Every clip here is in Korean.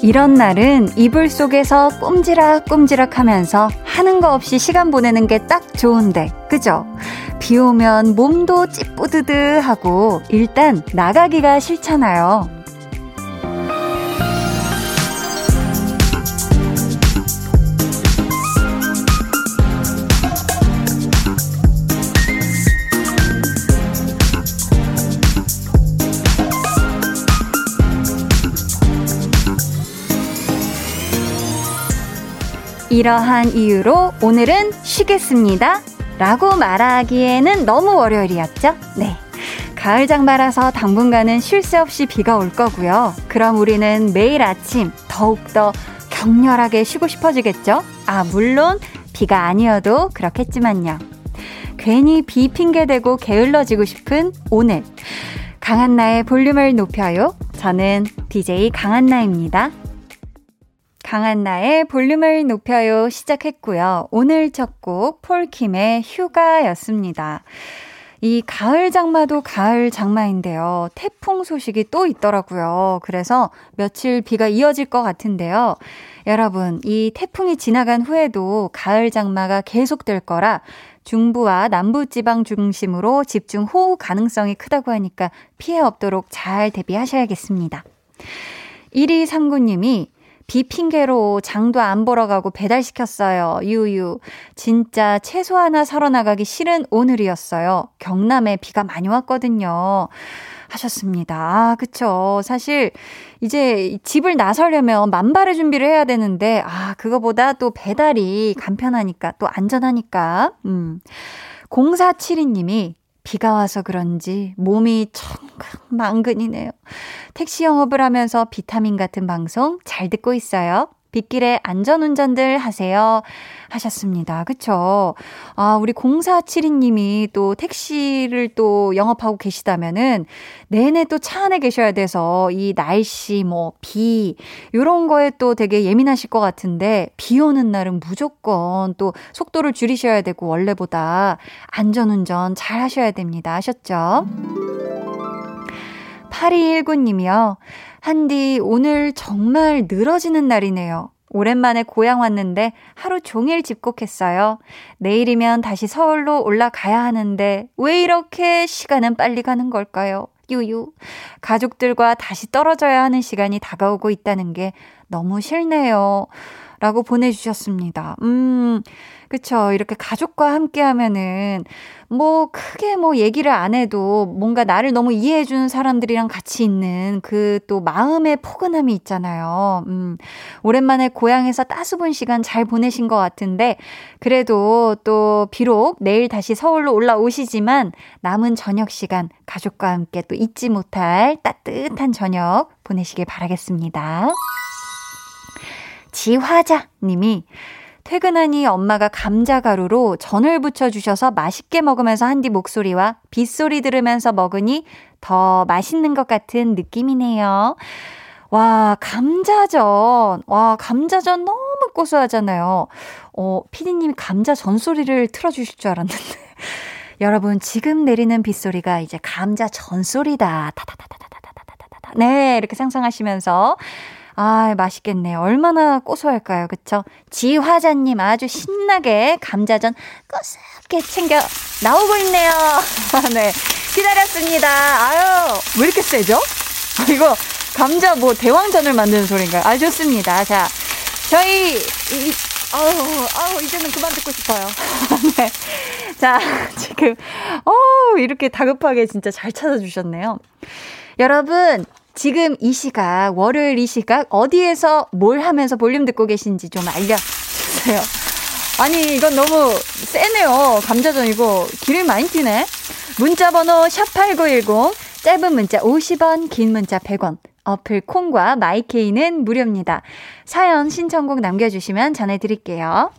이런 날은 이불 속에서 꼼지락꼼지락 하면서 하는 거 없이 시간 보내는 게 딱 좋은데, 그죠? 비 오면 몸도 찌뿌드드 하고 일단 나가기가 싫잖아요. 이러한 이유로 오늘은 쉬겠습니다. 라고 말하기에는 너무 월요일이었죠? 네. 가을 장마라서 당분간은 쉴 새 없이 비가 올 거고요. 그럼 우리는 매일 아침 더욱더 격렬하게 쉬고 싶어지겠죠? 아, 물론 비가 아니어도 그렇겠지만요. 괜히 비 핑계대고 게을러지고 싶은 오늘. 강한나의 볼륨을 높여요. 저는 DJ 강한나입니다. 강한나의 볼륨을 높여요 시작했고요. 오늘 첫 곡 폴킴의 휴가였습니다. 이 가을 장마도 가을 장마인데요. 태풍 소식이 또 있더라고요. 그래서 며칠 비가 이어질 것 같은데요. 여러분, 이 태풍이 지나간 후에도 가을 장마가 계속될 거라 중부와 남부 지방 중심으로 집중 호우 가능성이 크다고 하니까 피해 없도록 잘 대비하셔야겠습니다. 1위 상구님이 비 핑계로 장도 안 보러 가고 배달시켰어요. 유유. 진짜 채소 하나 사러 나가기 싫은 오늘이었어요. 경남에 비가 많이 왔거든요. 하셨습니다. 아, 그쵸. 사실, 이제 집을 나서려면 만발의 준비를 해야 되는데, 아, 그거보다 또 배달이 간편하니까, 또 안전하니까, 음. 0472님이 비가 와서 그런지 몸이 청근망근이네요. 택시 영업을 하면서 비타민 같은 방송 잘 듣고 있어요. 빗길에 안전운전들 하세요. 하셨습니다. 그쵸? 아, 우리 0472님이 또 택시를 또 영업하고 계시다면은 내내 또 차 안에 계셔야 돼서 이 날씨, 뭐, 비, 요런 거에 또 되게 예민하실 것 같은데 비 오는 날은 무조건 또 속도를 줄이셔야 되고 원래보다 안전운전 잘 하셔야 됩니다. 아셨죠? 8219님이요. 한디, 오늘 정말 늘어지는 날이네요. 오랜만에 고향 왔는데 하루 종일 집콕했어요. 내일이면 다시 서울로 올라가야 하는데 왜 이렇게 시간은 빨리 가는 걸까요? 유유. 가족들과 다시 떨어져야 하는 시간이 다가오고 있다는 게 너무 싫네요. 라고 보내주셨습니다. 음, 그쵸. 이렇게 가족과 함께 하면은, 뭐, 크게 뭐 얘기를 안 해도 뭔가 나를 너무 이해해주는 사람들이랑 같이 있는 그 또 마음의 포근함이 있잖아요. 음, 오랜만에 고향에서 따스분 시간 잘 보내신 것 같은데, 그래도 또 비록 내일 다시 서울로 올라오시지만 남은 저녁 시간 가족과 함께 또 잊지 못할 따뜻한 저녁 보내시길 바라겠습니다. 지화자 님이 퇴근하니 엄마가 감자 가루로 전을 부쳐주셔서 맛있게 먹으면서 한디 목소리와 빗소리 들으면서 먹으니 더 맛있는 것 같은 느낌이네요. 와, 감자전. 와, 감자전 너무 고소하잖아요. 어, 피디님이 감자 전 소리를 틀어주실 줄 알았는데. 여러분, 지금 내리는 빗소리가 이제 감자 전 소리다. 타다다다다다다다다다. 네, 이렇게 상상하시면서 아, 맛있겠네요. 얼마나 고소할까요? 그쵸? 지화자님 아주 신나게 감자전 꼬숩게 챙겨 나오고 있네요. 네. 기다렸습니다. 아유, 왜 이렇게 세죠? 이거 감자 뭐 대왕전을 만드는 소리인가요? 아, 좋습니다. 자, 저희, 이, 아우, 아우, 이제는 그만 듣고 싶어요. 네. 자, 지금, 어 이렇게 다급하게 진짜 잘 찾아주셨네요. 여러분, 지금 이 시각, 월요일 이 시각, 어디에서 뭘 하면서 볼륨 듣고 계신지 좀 알려주세요. 아니, 이건 너무 세네요. 감자전 이거 기름이 많이 튀네. 문자번호 샵8910, 짧은 문자 50원, 긴 문자 100원. 어플 콩과 마이케이는 무료입니다. 사연 신청곡 남겨주시면 전해드릴게요.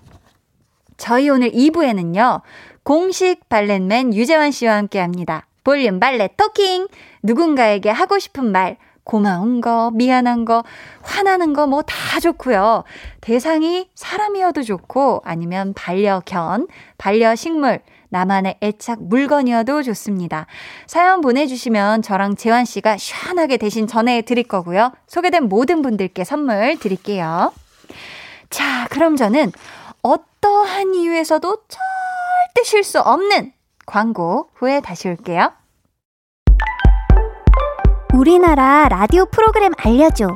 저희 오늘 2부에는요, 공식 valet맨 유재환 씨와 함께 합니다. 볼륨 valet talking! 누군가에게 하고 싶은 말, 고마운 거, 미안한 거, 화나는 거 뭐 다 좋고요. 대상이 사람이어도 좋고 아니면 반려견, 반려식물, 나만의 애착 물건이어도 좋습니다. 사연 보내주시면 저랑 재환 씨가 시원하게 대신 전해드릴 거고요. 소개된 모든 분들께 선물 드릴게요. 자, 그럼 저는 어떠한 이유에서도 절대 쉴수 없는 광고 후에 다시 올게요. 우리나라 라디오 프로그램 알려줘.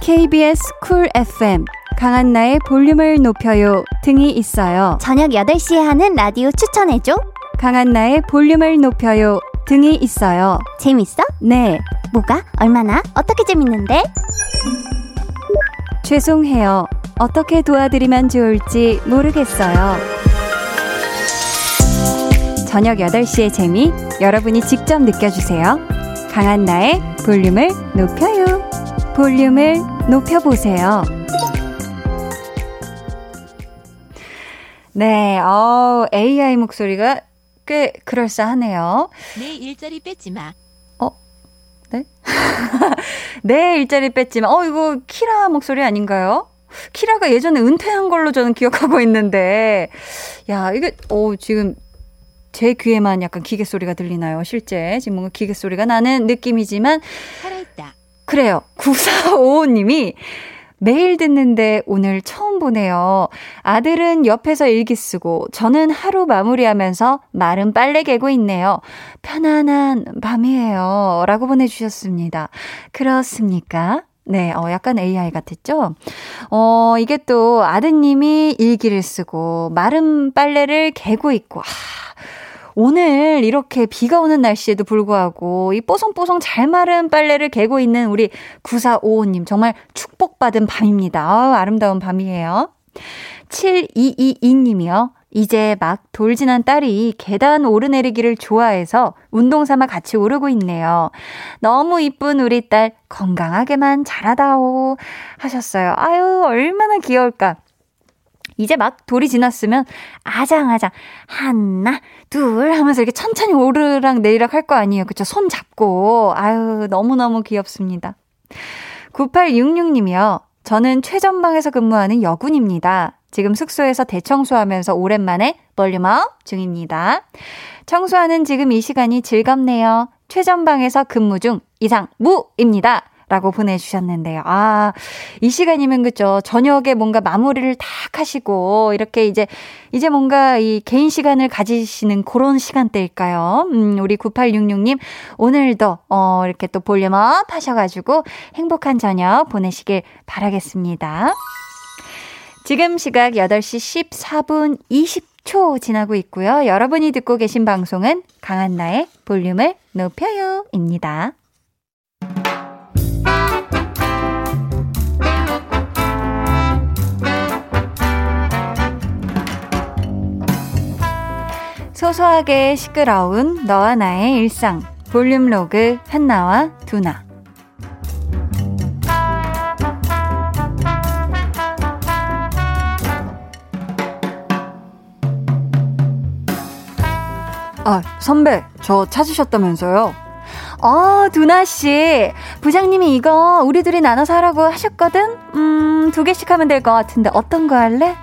KBS 쿨 FM 강한나의 볼륨을 높여요 등이 있어요. 저녁 8시에 하는 라디오 추천해줘. 강한나의 볼륨을 높여요 등이 있어요. 재밌어? 네. 뭐가? 얼마나? 어떻게 재밌는데? 죄송해요. 어떻게 도와드리면 좋을지 모르겠어요. 저녁 8시의 재미 여러분이 직접 느껴주세요. 강한나의 볼륨을 높여요. 볼륨을 높여보세요. 네, 어, AI 목소리가 꽤 그럴싸하네요. 내 일자리 뺏지 마. 어? 네? 네, 일자리 뺏지 마. 어, 이거 키라 목소리 아닌가요? 키라가 예전에 은퇴한 걸로 저는 기억하고 있는데, 야, 이게, 어, 지금 제 귀에만 약간 기계 소리가 들리나요? 실제 지금 뭔가 기계 소리가 나는 느낌이지만 살아있다. 그래요. 9455님이 매일 듣는데 오늘 처음 보네요. 아들은 옆에서 일기 쓰고 저는 하루 마무리하면서 마른 빨래 개고 있네요. 편안한 밤이에요. 라고 보내주셨습니다. 그렇습니까? 네, 어, 약간 AI 같았죠? 어, 이게 또 아드님이 일기를 쓰고 마른 빨래를 개고 있고, 아, 오늘 이렇게 비가 오는 날씨에도 불구하고 이 뽀송뽀송 잘 마른 빨래를 개고 있는 우리 9455님 정말 축복받은 밤입니다. 아우, 아름다운 밤이에요. 7222님이요. 이제 막 돌진한 딸이 계단 오르내리기를 좋아해서 운동 삼아 같이 오르고 있네요. 너무 이쁜 우리 딸 건강하게만 자라다오 하셨어요. 아유, 얼마나 귀여울까. 이제 막 돌이 지났으면 아장아장 하나 둘 하면서 이렇게 천천히 오르락 내리락 할 거 아니에요. 그쵸? 손 잡고 아유 너무너무 귀엽습니다. 9866님이요. 저는 최전방에서 근무하는 여군입니다. 지금 숙소에서 대청소하면서 오랜만에 볼륨업 중입니다. 청소하는 지금 이 시간이 즐겁네요. 최전방에서 근무 중 이상 무입니다. 라고 보내주셨는데요. 아, 이 시간이면 그죠. 저녁에 뭔가 마무리를 딱 하시고, 이렇게 이제, 이제 뭔가 이 개인 시간을 가지시는 그런 시간대일까요? 음, 우리 9866님, 오늘도, 어, 이렇게 또 볼륨업 하셔가지고 행복한 저녁 보내시길 바라겠습니다. 지금 시각 8시 14분 20초 지나고 있고요. 여러분이 듣고 계신 방송은 강한나의 볼륨을 높여요. 입니다. 소소하게 시끄러운 너와 나의 일상 볼륨 로그 한나와 두나 아, 선배, 저 찾으셨다면서요? 어, 두나씨. 부장님이 이거 우리 둘이 나눠서 하라고 하셨거든? 음, 두 개씩 하면 될 것 같은데 어떤 거 할래?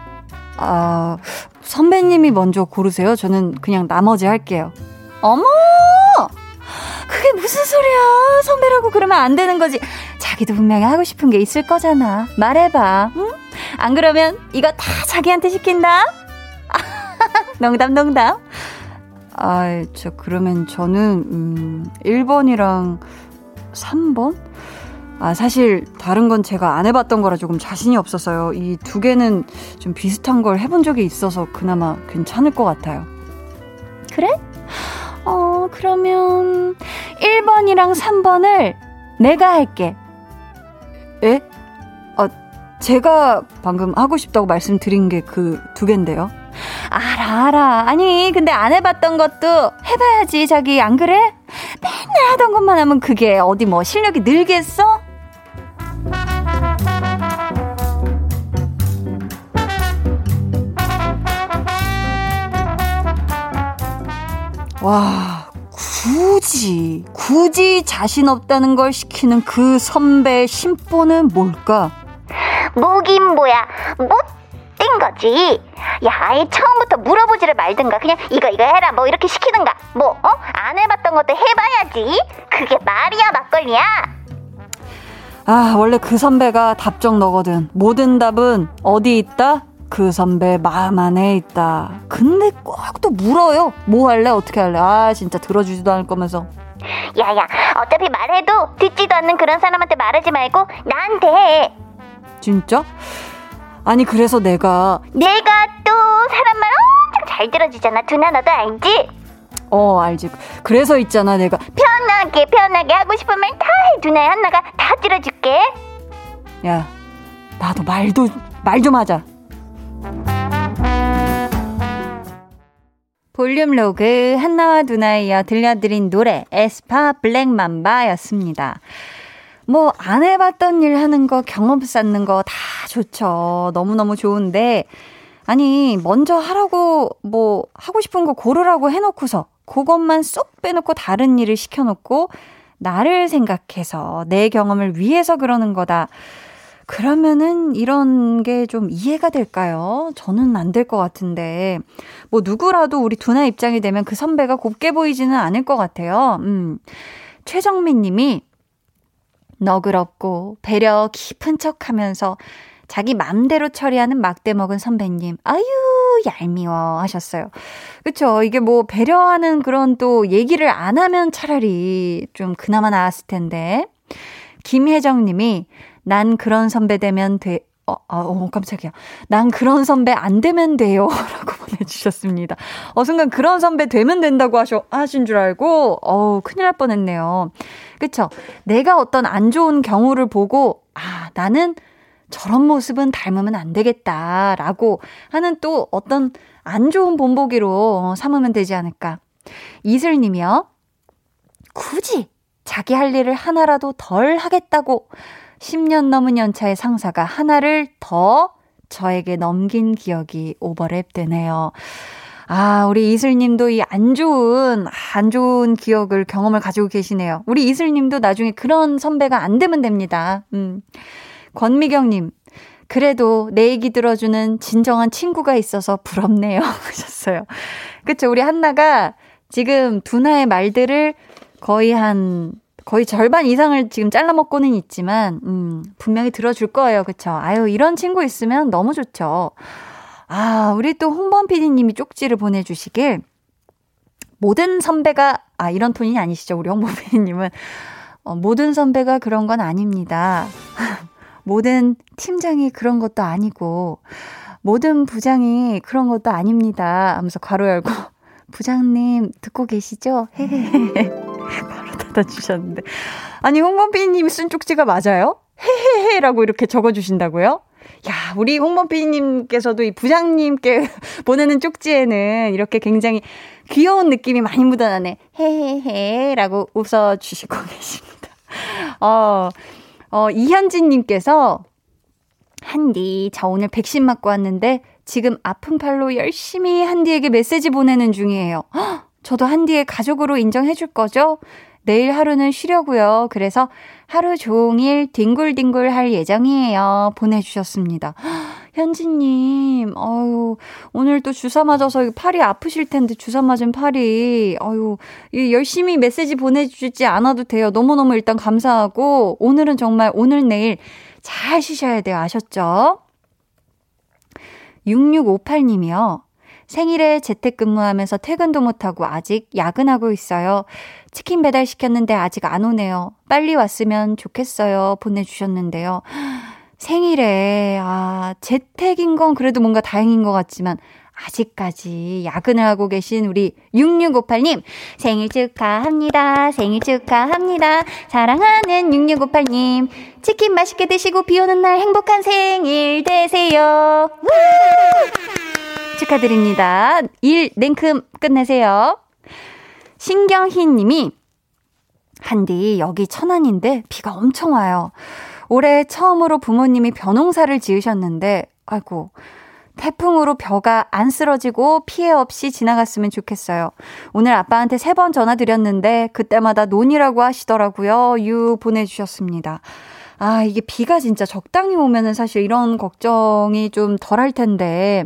아, 선배님이 먼저 고르세요. 저는 그냥 나머지 할게요. 어머! 그게 무슨 소리야. 선배라고 그러면 안 되는 거지. 자기도 분명히 하고 싶은 게 있을 거잖아. 말해봐. 응? 안 그러면 이거 다 자기한테 시킨다? 농담, 농담. 아, 저, 그러면 저는, 음, 1번이랑 3번? 아, 사실 다른 건 제가 안 해봤던 거라 조금 자신이 없었어요. 이 두 개는 좀 비슷한 걸 해본 적이 있어서 그나마 괜찮을 것 같아요. 그래? 어, 그러면 1번이랑 3번을 내가 할게. 에? 아, 제가 방금 하고 싶다고 말씀드린 게 그 두 개인데요. 알아, 알아. 아니, 근데 안 해봤던 것도 해봐야지, 자기. 안 그래? 맨날 하던 것만 하면 그게 어디 뭐 실력이 늘겠어? 와, 굳이, 굳이 자신 없다는 걸 시키는 그 선배의 심보는 뭘까? 뭐긴 뭐야. 못된 거지. 야, 아예 처음부터 물어보지를 말든가. 그냥 이거, 이거 해라. 뭐 이렇게 시키든가. 뭐, 어? 안 해봤던 것도 해봐야지. 그게 말이야, 막걸리야. 아, 원래 그 선배가 답정 너거든. 모든 답은 어디 있다? 그 선배 마음 안에 있다. 근데 꼭 또 물어요. 뭐 할래? 어떻게 할래? 아, 진짜 들어주지도 않을 거면서. 야야, 어차피 말해도 듣지도 않는 그런 사람한테 말하지 말고 나한테 해. 진짜? 아니, 그래서 내가, 내가 또 사람 말 엄청 잘 들어주잖아. 두나 너도 알지? 어, 알지. 그래서 있잖아, 내가. 편하게 편하게 하고 싶은 말 다 해. 두나야 한나가 다 들어줄게. 야, 나도 말도, 말 좀 하자. 볼륨 로그 한나와 두나에 이어 들려드린 노래 에스파 블랙맘바였습니다. 뭐 안 해봤던 일 하는 거 경험 쌓는 거 다 좋죠. 너무너무 좋은데 아니 먼저 하라고 뭐 하고 싶은 거 고르라고 해놓고서 그것만 쏙 빼놓고 다른 일을 시켜놓고 나를 생각해서 내 경험을 위해서 그러는 거다. 그러면은 이런 게 좀 이해가 될까요? 저는 안 될 것 같은데. 뭐 누구라도 우리 두나 입장이 되면 그 선배가 곱게 보이지는 않을 것 같아요. 음. 최정민 님이 너그럽고 배려 깊은 척 하면서 자기 맘대로 처리하는 막대 먹은 선배님. 아유, 얄미워 하셨어요. 그쵸. 이게 뭐 배려하는 그런 또 얘기를 안 하면 차라리 좀 그나마 나았을 텐데. 김혜정 님이 난 그런 선배 되면 돼. 어, 아, 어, 깜짝이야. 난 그런 선배 안 되면 돼요. 라고 보내주셨습니다. 어, 순간 그런 선배 되면 된다고 하셔, 하신 줄 알고, 어우, 큰일 날 뻔 했네요. 그쵸? 내가 어떤 안 좋은 경우를 보고, 아, 나는 저런 모습은 닮으면 안 되겠다. 라고 하는 또 어떤 안 좋은 본보기로 삼으면 되지 않을까. 이슬 님이요. 굳이 자기 할 일을 하나라도 덜 하겠다고 10년 넘은 연차의 상사가 하나를 더 저에게 넘긴 기억이 오버랩 되네요. 아, 우리 이슬님도 이 안 좋은, 안 좋은 기억을, 경험을 가지고 계시네요. 우리 이슬님도 나중에 그런 선배가 안 되면 됩니다. 음. 권미경님, 그래도 내 얘기 들어주는 진정한 친구가 있어서 부럽네요. 하셨어요. 그쵸. 우리 한나가 지금 두나의 말들을 거의 한 거의 절반 이상을 지금 잘라먹고는 있지만, 음, 분명히 들어줄 거예요. 그쵸? 아유, 이런 친구 있으면 너무 좋죠. 아, 우리 또 홍범 PD님이 쪽지를 보내주시길, 모든 선배가, 아, 이런 톤이 아니시죠? 우리 홍범 PD님은. 어, 모든 선배가 그런 건 아닙니다. 모든 팀장이 그런 것도 아니고, 모든 부장이 그런 것도 아닙니다. 하면서 괄호 열고, 부장님, 듣고 계시죠? 헤헤헤. 바로 닫아주셨는데. 아니, 홍범피디님이 쓴 쪽지가 맞아요? 헤헤헤라고 이렇게 적어주신다고요? 야, 우리 홍범피디님께서도 이 부장님께 보내는 쪽지에는 이렇게 굉장히 귀여운 느낌이 많이 묻어나네. 헤헤헤라고 웃어주시고 계십니다. 어, 어, 이현진님께서 한디, 저 오늘 백신 맞고 왔는데 지금 아픈 팔로 열심히 한디에게 메시지 보내는 중이에요. 헉, 저도 한디의 가족으로 인정해 줄 거죠? 내일 하루는 쉬려고요. 그래서 하루 종일 뒹굴뒹굴 할 예정이에요. 보내주셨습니다. 현지님, 아유, 오늘 또 주사 맞아서 팔이 아프실 텐데, 주사 맞은 팔이, 아유, 열심히 메시지 보내주지 않아도 돼요. 너무너무 일단 감사하고, 오늘은 정말 오늘 내일 잘 쉬셔야 돼요. 아셨죠? 6658님이요. 생일에 재택근무하면서 퇴근도 못하고 아직 야근하고 있어요. 치킨 배달 시켰는데 아직 안 오네요. 빨리 왔으면 좋겠어요. 보내주셨는데요. 생일에, 아, 재택인 건 그래도 뭔가 다행인 것 같지만, 아직까지 야근을 하고 계신 우리 6658님, 생일 축하합니다. 생일 축하합니다. 사랑하는 6658님, 치킨 맛있게 드시고 비 오는 날 행복한 생일 되세요. 축하드립니다. 일 냉큼 끝내세요. 신경희 님이 한디 여기 천안인데 비가 엄청 와요. 올해 처음으로 부모님이 벼농사를 지으셨는데 아이고 태풍으로 벼가 안 쓰러지고 피해 없이 지나갔으면 좋겠어요. 오늘 아빠한테 세 번 전화 드렸는데 그때마다 논이라고 하시더라고요. 유 보내주셨습니다. 아, 이게 비가 진짜 적당히 오면은 사실 이런 걱정이 좀 덜 할 텐데,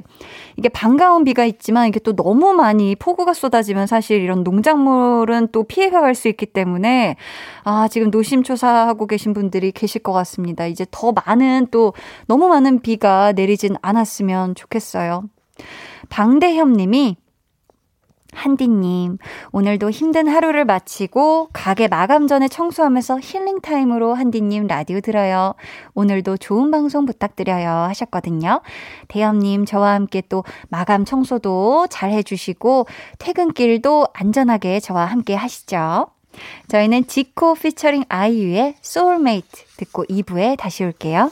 이게 반가운 비가 있지만 이게 또 너무 많이 폭우가 쏟아지면 사실 이런 농작물은 또 피해가 갈 수 있기 때문에, 아, 지금 노심초사하고 계신 분들이 계실 것 같습니다. 이제 더 많은 또 너무 많은 비가 내리진 않았으면 좋겠어요. 방대엽 님이 한디님, 오늘도 힘든 하루를 마치고 가게 마감 전에 청소하면서 healing time으로 한디님 라디오 들어요. 오늘도 좋은 방송 부탁드려요. 하셨거든요. 대엽님, 저와 함께 또 마감 청소도 잘 해주시고, 퇴근길도 안전하게 저와 함께 하시죠. 저희는 지코 피처링 아이유의 소울메이트 듣고 2부에 다시 올게요.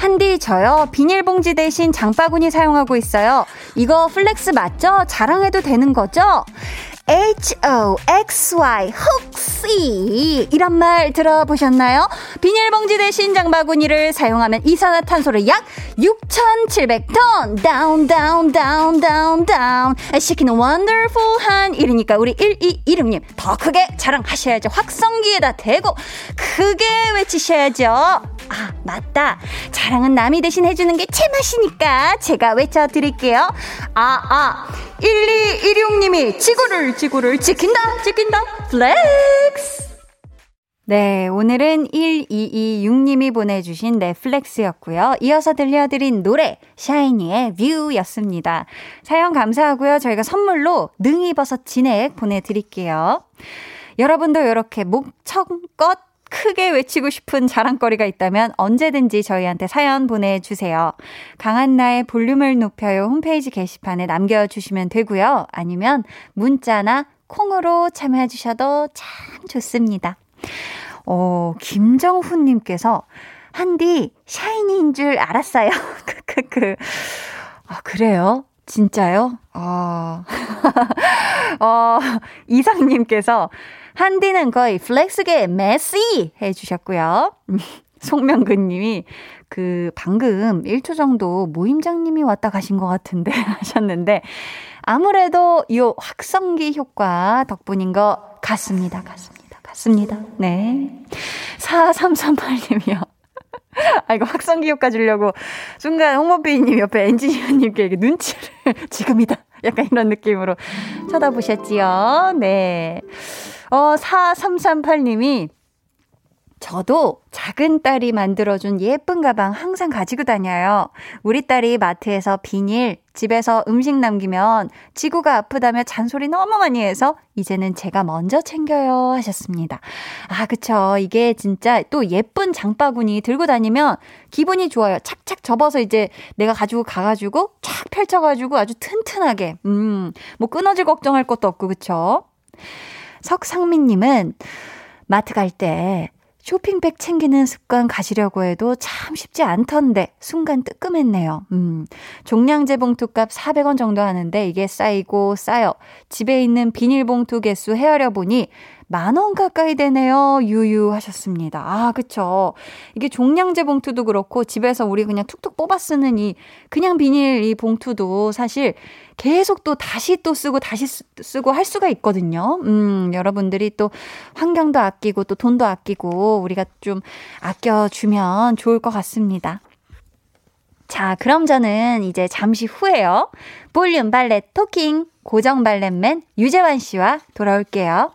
한디 저요 비닐봉지 대신 장바구니 사용하고 있어요. 이거 flex 맞죠? 자랑해도 되는 거죠? H-O-X-Y, 혹시 이런 말 들어보셨나요? 비닐봉지 대신 장바구니를 사용하면 이산화탄소를 약 6,700톤 다운 다운 다운 다운 다운 시키는 wonderful한 일이니까 우리 1216님 더 크게 자랑하셔야죠. 확성기에다 대고 크게 외치셔야죠. 아 맞다. 자랑은 남이 대신 해주는 게 제맛이니까 제가 외쳐드릴게요. 아 아. 1216님이 지구를 지구를 지킨다 지킨다 flex 네, 오늘은 1226님이 보내주신 내 flex였고요. 이어서 들려드린 노래 샤이니의 View였습니다. 사연 감사하고요. 저희가 선물로 능이버섯 진액 보내드릴게요. 여러분도 이렇게 목청껏 크게 외치고 싶은 자랑거리가 있다면 언제든지 저희한테 사연 보내주세요. 강한나의 볼륨을 높여요 홈페이지 게시판에 남겨주시면 되고요. 아니면 문자나 콩으로 참여해 주셔도 참 좋습니다. 어, 김정훈님께서 한디 샤이니인 줄 알았어요. 크크크. 아, 그래요? 진짜요? 아, 어, 이상님께서 한디는 거의 flex계 메시 해주셨고요. 송명근 님이 그 방금 1초 정도 모임장님이 왔다 가신 것 같은데 하셨는데 아무래도 요 확성기 효과 덕분인 것 같습니다. 같습니다. 같습니다. 네. 4338님이요. 아, 이거 확성기 효과 주려고 순간 홍모피님 옆에 엔지니어님께 눈치를 지금이다. 약간 이런 느낌으로 쳐다보셨지요. 네. 어, 4338님이 저도 작은 딸이 만들어준 예쁜 가방 항상 가지고 다녀요. 우리 딸이 마트에서 비닐, 집에서 음식 남기면 지구가 아프다며 잔소리 너무 많이 해서 이제는 제가 먼저 챙겨요 하셨습니다. 아, 그쵸. 이게 진짜 또 예쁜 장바구니 들고 다니면 기분이 좋아요. 착착 접어서 이제 내가 가지고 가가지고 쫙 펼쳐가지고 아주 튼튼하게, 음, 뭐 끊어질 걱정할 것도 없고, 그쵸. 석상민님은 마트 갈 때 쇼핑백 챙기는 습관 가지려고 해도 참 쉽지 않던데 순간 뜨끔했네요. 음, 종량제 봉투값 400원 정도 하는데 이게 쌓이고 쌓여 집에 있는 비닐봉투 개수 헤아려 보니 만원 가까이 되네요. 유유하셨습니다. 아, 그쵸. 이게 종량제 봉투도 그렇고 집에서 우리 그냥 툭툭 뽑아 쓰는 이 그냥 비닐 이 봉투도 사실 계속 또 다시 또 쓰고 다시 쓰고 할 수가 있거든요. 음, 여러분들이 또 환경도 아끼고 또 돈도 아끼고 우리가 좀 아껴주면 좋을 것 같습니다. 자, 그럼 저는 이제 잠시 후에요. 볼륨 발렛 토킹 고정 발렛맨 유재환 씨와 돌아올게요.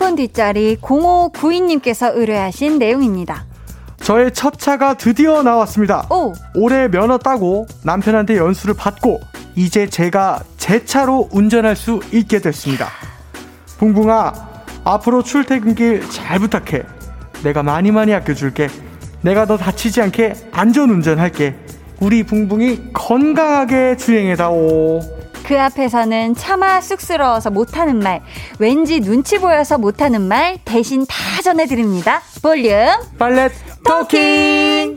핸드폰 뒷자리 0592님께서 의뢰하신 내용입니다. 저의 첫 차가 드디어 나왔습니다. 오! 올해 면허 따고 남편한테 연수를 받고 이제 제가 제 차로 운전할 수 있게 됐습니다. 붕붕아, 앞으로 출퇴근길 잘 부탁해. 내가 많이 많이 아껴줄게. 내가 너 다치지 않게 안전 운전할게. 우리 붕붕이 건강하게 주행해다오. 그 앞에서는 차마 쑥스러워서 못하는 말, 왠지 눈치 보여서 못하는 말 대신 다 전해드립니다. 볼륨 발렛 토킹!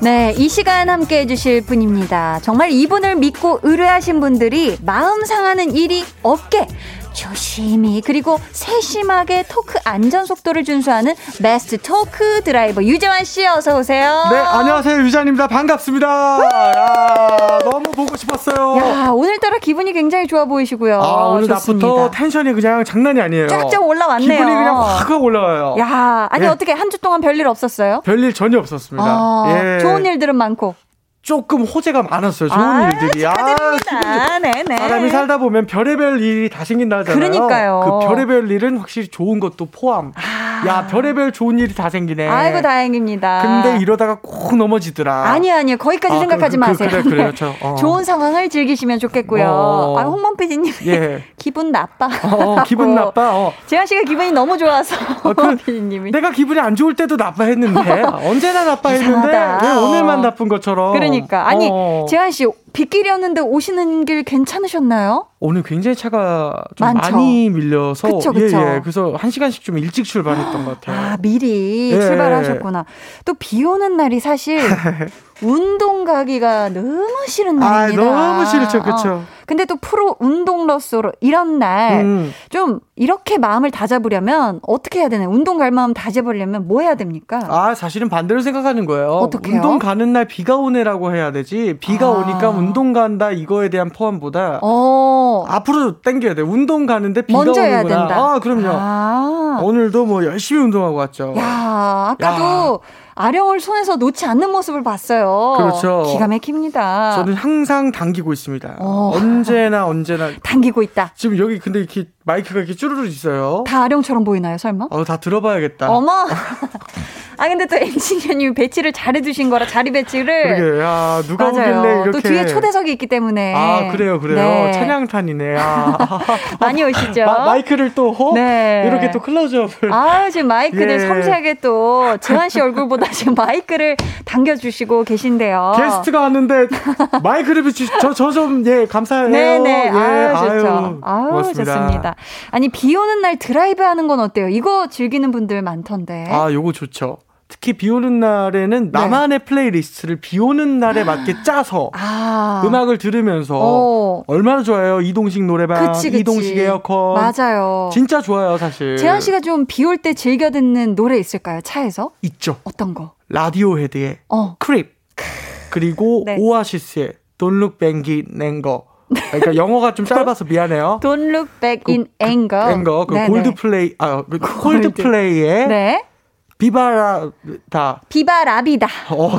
네, 이 시간 함께 해주실 분입니다. 정말 이분을 믿고 의뢰하신 분들이 마음 상하는 일이 없게 조심히 그리고 세심하게 토크 안전 속도를 준수하는 베스트 토크 드라이버 유재환 씨 어서 오세요. 네, 안녕하세요. 유잔입니다. 반갑습니다. 야, 너무 보고 싶었어요. 야, 오늘따라 기분이 굉장히 좋아 보이시고요. 아, 오늘 좋습니다. 낮부터 텐션이 그냥 장난이 아니에요. 쫙쫙 올라왔네요. 기분이 그냥 확 올라와요. 야, 아니 예. 어떻게 한 주 동안 별일 없었어요? 별일 전혀 없었습니다. 아, 예. 좋은 일들은 많고. 조금 호재가 많았어요. 좋은 아, 일들이. 아, 축하드립니다. 네네. 사람이 살다 보면 별의별 일이 다 생긴다 하잖아요. 그러니까요. 그 별의별 일은 확실히 좋은 것도 포함. 야, 별의별 좋은 일이 다 생기네. 아. 아이고 다행입니다. 근데 이러다가 꼭 넘어지더라. 아니요, 아니요. 거기까지 아, 생각하지 그, 그, 마세요. 그래. 네. 저, 어. 좋은 상황을 즐기시면 좋겠고요. 어. 아, 홍범 PD님. 예. 기분 나빠. 어, 기분 나빠. 어. 재환 씨가 기분이 너무 좋아서. 어, 그- PD님이. 내가 기분이 안 좋을 때도 나빠했는데 언제나 나빠했는데. 왜 오늘만 어. 나쁜 것처럼 그러니까. 아니, 어. 재환 씨, 빗길이었는데 오시는 길 괜찮으셨나요? 오늘 굉장히 차가 좀 많죠. 많이 밀려서 그쵸, 그쵸. 예, 예. 그래서 한 시간씩 좀 일찍 출발했던 것 같아요. 아, 미리 예. 출발하셨구나. 또 비 오는 날이 사실 운동 가기가 너무 싫은 아, 날입니다. 너무 싫죠, 그쵸. 어. 근데 또 프로 운동러스로 이런 날 음. 좀 이렇게 마음을 다잡으려면 어떻게 해야 되나요? 운동 갈 마음 다잡으려면 뭐 해야 됩니까? 아, 사실은 반대로 생각하는 거예요. 어떡해요? 운동 가는 날 비가 오네라고 해야 되지. 비가 아. 오니까 운동 간다 이거에 대한 포함보다 어, 앞으로 당겨야 돼. 운동 가는데 비가 먼저 해야 오는구나. 된다. 아, 그럼요. 아. 오늘도 뭐 열심히 운동하고 왔죠. 야, 아까도 아령을 손에서 놓지 않는 모습을 봤어요. 그렇죠. 기가 막힙니다. 저는 항상 당기고 있습니다. 어. 언제나 언제나 당기고 있다. 지금 여기 근데 이렇게 마이크가 이렇게 쭈르르 있어요. 다 아령처럼 보이나요, 설마? 어, 다 들어봐야겠다. 어머. 아 근데 또 엔지니어님이 배치를 잘해주신 거라 자리 배치를 그러게, 야, 누가 맞아요. 이렇게. 또 뒤에 초대석이 있기 때문에 아, 그래요, 그래요. 네. 찬양탄이네. 아. 많이 오시죠. 마이크를 또 호? 네. 이렇게 또 클로즈업을. 아 지금 마이크를 예. 섬세하게 또 재환 씨 얼굴보다 지금 마이크를 당겨주시고 계신데요. 게스트가 왔는데 마이크를 비추 저저 좀 예 감사해요. 네네. 예, 아유, 좋죠. 아유, 아유, 고맙습니다. 좋습니다. 아니, 비 오는 날 드라이브 하는 건 어때요? 이거 즐기는 분들 많던데. 아, 요거 좋죠. 특히 비 오는 날에는 네. 나만의 playlist를 비 오는 날에 맞게 짜서 아. 음악을 들으면서 어. 얼마나 좋아요. 이동식 노래방, 그치, 그치. 이동식 에어컨. 맞아요. 진짜 좋아요, 사실. 재환 씨가 좀 비 올 때 즐겨 듣는 노래 있을까요? 차에서? 있죠. 어떤 거? Radiohead의 어. Creep. 그리고 네. Oasis의 Don't Look Back in Anger. 그러니까 영어가 좀 짧아서 미안해요. Don't look back in anger. anger 그 네네. Goldplay 아그 Coldplay의 네. 비바라다 Viva La Vida. 어 그거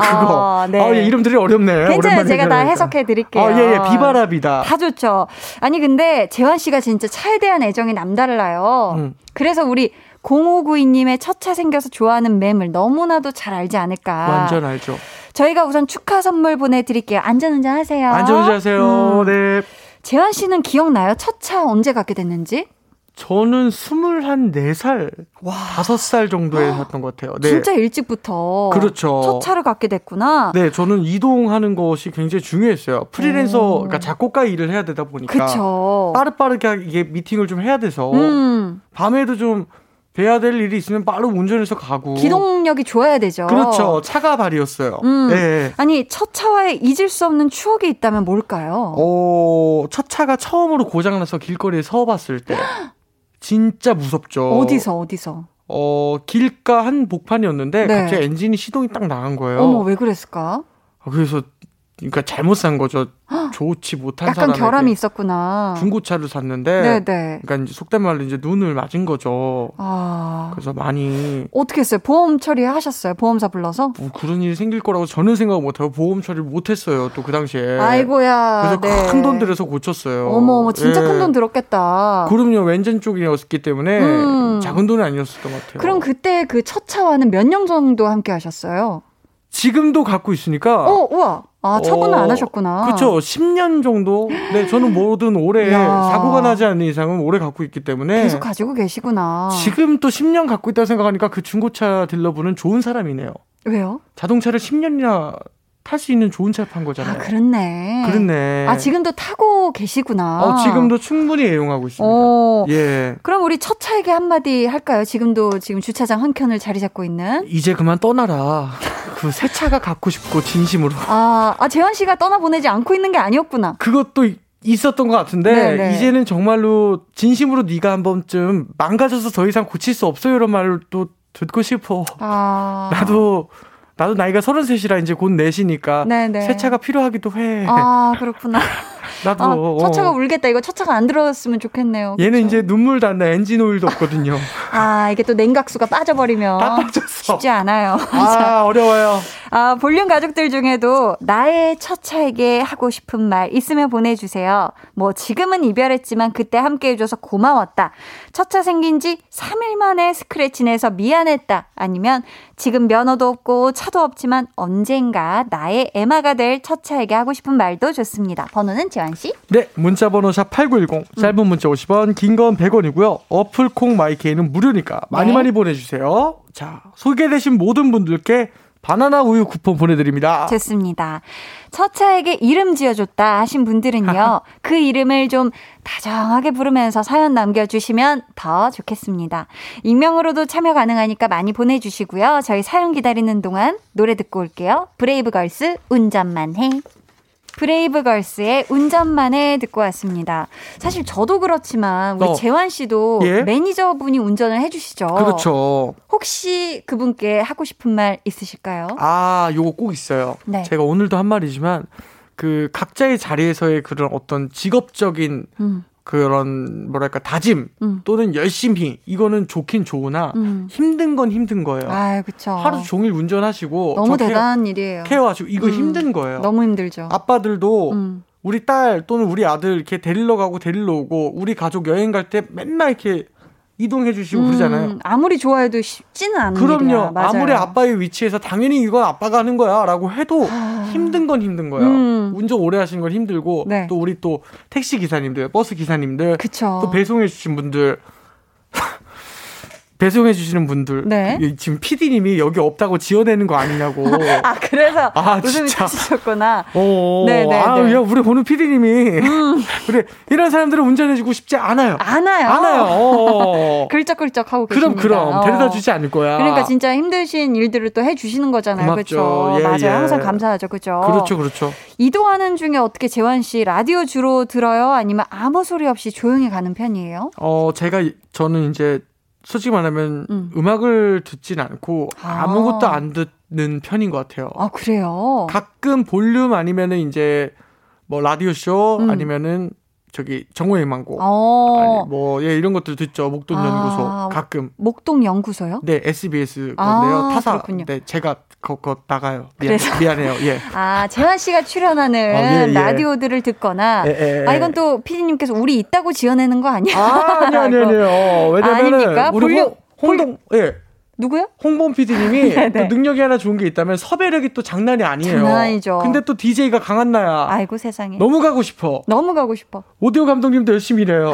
아, 네. 아, 예, 이름들이 어렵네 괜찮아요. 제가 다. 해석해 드릴게요. 아, 예, 예, 비바라비다 다 좋죠. 아니 근데 재환 씨가 진짜 차에 대한 애정이 남달라요. 음. 그래서 우리 0592님의 첫 차 생겨서 좋아하는 맴을 너무나도 잘 알지 않을까. 완전 알죠 저희가 우선 축하 선물 보내드릴게요. 안전운전 하세요. 안전운전 하세요 음. 네 재환 씨는 기억나요? 첫 차 언제 갖게 됐는지? 저는 24살, 와. 5살 정도에 샀던 것 같아요. 네. 진짜 일찍부터 그렇죠. 첫 차를 갖게 됐구나. 네, 저는 이동하는 것이 굉장히 중요했어요. 프리랜서, 오. 그러니까 작곡가 일을 해야 되다 보니까. 그쵸. 빠르빠르게 이게 미팅을 좀 해야 돼서. 음, 밤에도 좀 돼야 될 일이 있으면 빠르 운전해서 가고. 기동력이 좋아야 되죠. 그렇죠. 차가 발이었어요. 음. 네. 아니, 첫 차와의 잊을 수 없는 추억이 있다면 뭘까요? 어, 첫 차가 처음으로 고장나서 길거리에 서봤을 때. 진짜 무섭죠. 어디서, 어디서? 어, 길가 한 복판이었는데 네. 갑자기 엔진이 시동이 딱 나간 거예요. 어머, 왜 그랬을까? 아, 그래서 그러니까 잘못 산 거죠. 좋지 못한 약간 사람에게 결함이 있었구나. 중고차를 샀는데 네네. 그러니까 이제 속된 말로 이제 눈을 맞은 거죠. 아. 그래서 많이 어떻게 했어요? 보험 처리하셨어요? 보험사 불러서? 뭐 그런 일이 생길 거라고 저는 생각 못 하고 보험 처리를 못 했어요. 또 그 당시에. 아이고야. 그래서 네. 큰돈 들여서 고쳤어요. 어머, 어머, 진짜 예. 큰돈 들었겠다. 그럼요. 왼전 쪽이었기 때문에 음. 작은 돈이 아니었었던 것 같아요. 그럼 그때 그 첫 차와는 몇 년 정도 함께 하셨어요? 지금도 갖고 있으니까 어, 우와. 아, 처분을 어, 안 하셨구나. 그렇죠. 10년 정도. 네, 저는 뭐든 오래 야. 사고가 나지 않는 이상은 오래 갖고 있기 때문에 계속 가지고 계시구나. 지금 또 10년 갖고 있다고 생각하니까 그 중고차 딜러분은 좋은 사람이네요. 왜요? 자동차를 10년이나 탈 수 있는 좋은 차를 판 아, 거잖아요. 그렇네. 그렇네. 아, 지금도 타고 계시구나. 어, 지금도 충분히 애용하고 있습니다. 어. 예. 그럼 우리 첫 차에게 한마디 할까요? 지금도 지금 주차장 한 켠을 자리 잡고 있는. 이제 그만 떠나라. 그 새 차가 갖고 싶고 진심으로. 아, 아 재환 씨가 떠나보내지 않고 있는 게 아니었구나. 그것도 이- 있었던 것 같은데 네네. 이제는 정말로 진심으로 네가 한 번쯤 망가져서 더 이상 고칠 수 없어요 이런 말을 또 듣고 싶어. 아. 나도 나도 나이가 33이라 이제 곧 내시니까 네네. 새 차가 필요하기도 해. 아, 그렇구나. 나도 아, 첫 차가 어. 울겠다. 이거 첫 차가 안 들어갔으면 좋겠네요. 얘는 그쵸? 이제 눈물 단다 엔진 오일도 없거든요. 아, 이게 또 냉각수가 빠져버리면 다 빠졌어. 쉽지 않아요. 아 어려워요. 아, 볼륨 가족들 중에도 나의 첫 차에게 하고 싶은 말 있으면 보내주세요. 뭐, 지금은 이별했지만 그때 함께 해줘서 고마웠다. 첫차 생긴 지 3일 만에 스크래치 내서 미안했다. 아니면 지금 면허도 없고 차도 없지만 언젠가 나의 에마가 될 첫 차에게 하고 싶은 말도 좋습니다. 번호는 지환씨? 네, 문자 번호 샵 8910. 짧은 문자 50원, 긴 건 100원이고요. 어플 콩 마이케이는 무료니까 많이 네. 많이 보내 주세요. 자, 소개되신 모든 분들께 바나나 우유 쿠폰 보내 드립니다. 좋습니다. 첫 차에게 이름 지어줬다 하신 분들은요, 그 이름을 좀 다정하게 부르면서 사연 남겨주시면 더 좋겠습니다. 익명으로도 참여 가능하니까 많이 보내주시고요. 저희 사연 기다리는 동안 노래 듣고 올게요. 브레이브걸스 운전만 해. 브레이브걸스의 운전만 해 듣고 왔습니다. 사실 저도 그렇지만 우리 어. 재환 씨도 예? 매니저분이 운전을 해주시죠. 그렇죠. 혹시 그분께 하고 싶은 말 있으실까요? 아, 요거 꼭 있어요. 네. 제가 오늘도 한 말이지만 그 각자의 자리에서의 그런 어떤 직업적인 음, 그런 뭐랄까 다짐 음. 또는 열심히 이거는 좋긴 좋으나 음. 힘든 건 힘든 거예요. 아, 그쵸. 하루 종일 운전하시고 너무 저 케어- 대단한 일이에요. 케어하시고 이거 음, 힘든 거예요. 너무 힘들죠. 아빠들도 음. 우리 딸 또는 우리 아들 이렇게 데리러 가고 데리러 오고 우리 가족 여행 갈 때 맨날 이렇게 이동해 주시고 그러잖아요. 음, 아무리 좋아해도 쉽지는 않은. 그럼요. 아무리 아빠의 위치에서 당연히 이건 아빠가 하는 거야라고 해도 힘든 건 힘든 거예요. 음. 운전 오래 하시는 건 힘들고 네. 또 우리 또 택시 기사님들, 버스 기사님들, 그쵸. 또 배송해 주신 분들 배송해 주시는 분들 네. 이- 지금 PD님이 여기 없다고 지어내는 거 아니냐고. 아, 그래서 아, 웃음이 진짜. 터지셨구나. 어, 네, 네, 아, 네. 야, 우리 보는 PD님이 그래 이런 사람들은 운전해 주고 싶지 않아요. 안아요. 않아요. 어. 글쩍글쩍 하고 그럼 계십니다. 그럼 어. 데려다 주지 않을 거야. 그러니까 진짜 힘드신 일들을 또 해주시는 거잖아요. 그렇죠. 예, 맞아요. 예. 항상 감사하죠. 그죠. 그렇죠, 그렇죠. 이동하는 중에 어떻게 재환 씨 라디오 주로 들어요? 아니면 아무 소리 없이 조용히 가는 편이에요? 어, 제가 이- 저는 이제 솔직히 말하면 음. 음. 악을 듣진 않고 아. 아무것도 안 듣는 편인 것 같아요. 아 그래요? 가끔 볼륨 아니면은 이제 뭐 라디오 쇼 음. 아니면은 저기 정오의 망고 어. 아니 뭐예 이런 것들 듣죠 목돈 연구소 아. 가끔 목동 연구소요? 네 SBS 아, 건데요 타사 그렇군요. 네 제가 그거 나가요 미안, 그래서. 미안해요 예 아 재환 씨가 출연하는 어, 예, 예. 라디오들을 듣거나 예, 예, 아 예. 이건 또 피디님께서 우리 있다고 지어내는 거 아니야? 아, 아니, 아니, 아니요. 아닙니까? 우리 홍, 홍동, 예. 누구요? 홍범 PD님이 네네. 또 능력이 하나 좋은 게 있다면 섭외력이 또 장난이 아니에요. 장난 아니죠. 근데 또 DJ가 강한 나야. 아이고 세상에. 너무 가고 싶어. 너무 가고 싶어. 오디오 감독님도 열심히 일해요.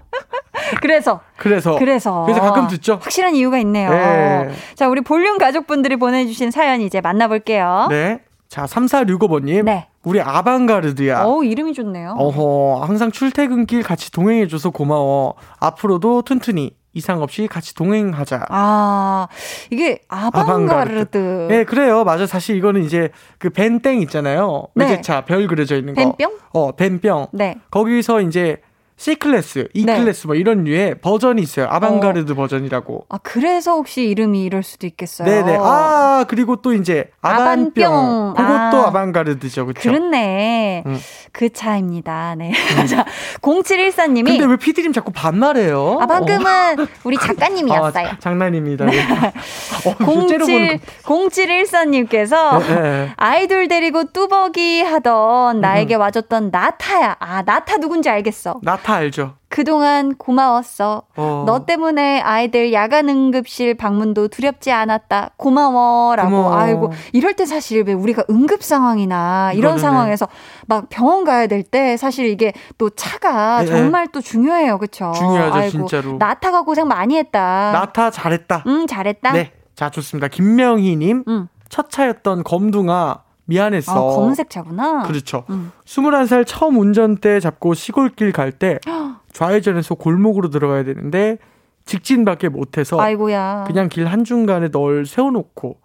그래서 그래서 그래서 그래서 가끔 듣죠. 확실한 이유가 있네요. 네. 자, 우리 볼륨 가족분들이 보내 주신 사연 이제 만나 볼게요. 네. 자, 3465번님. 네. 우리 아방가르드야. 어우, 이름이 좋네요. 어허, 항상 출퇴근길 같이 동행해줘서 고마워. 앞으로도 튼튼히 이상 없이 같이 동행하자. 아, 이게 아방가르드. 네, 그래요. 맞아. 사실 이거는 이제 그 벤땡 있잖아요. 네. 외제차 별 그려져 있는 거. 벤병? 어, 벤병. 네. 거기서 이제 C 클래스, E 네. 클래스 뭐 이런 류의 버전이 있어요. 아방가르드 버전이라고. 아, 그래서 혹시 이름이 이럴 수도 있겠어요. 네네. 아, 그리고 또 이제 아반병. 아반병. 그것도 아. 아. 방가르드죠 그쵸? 그렇네. 음. 그 차입니다. 네. 자, 0714님이. 근데 왜 피디님 자꾸 반말해요? 아, 방금은 우리 어. 작가님이었어요. 아, 장난입니다. 네. 어, 저 07, 째려보는 거. 0714님께서 네, 네. 아이돌 데리고 뚜벅이 하던 나에게 와줬던 나타야. 아, 나타 누군지 알겠어. 나타 알죠? 그동안 고마웠어. 어. 너 때문에 아이들 야간 응급실 방문도 두렵지 않았다. 고마워라고. 고마워. 아이고 이럴 때 사실 왜 우리가 응급 상황이나 이런 상황에서 막 병원 가야 될 때 사실 이게 또 차가 네, 정말 또 중요해요, 그렇죠? 중요하죠, 진짜로. 나타가 고생 많이 했다. 나타 잘했다. 응 잘했다. 네. 자, 좋습니다. 김명희님. 응. 첫 차였던 검둥아. 미안했어. 아, 검은색 차구나. 그렇죠. 음. 21살 처음 운전대 잡고 시골길 갈 때 좌회전해서 골목으로 들어가야 되는데 직진밖에 못해서 아이고야. 그냥 길 한중간에 널 세워놓고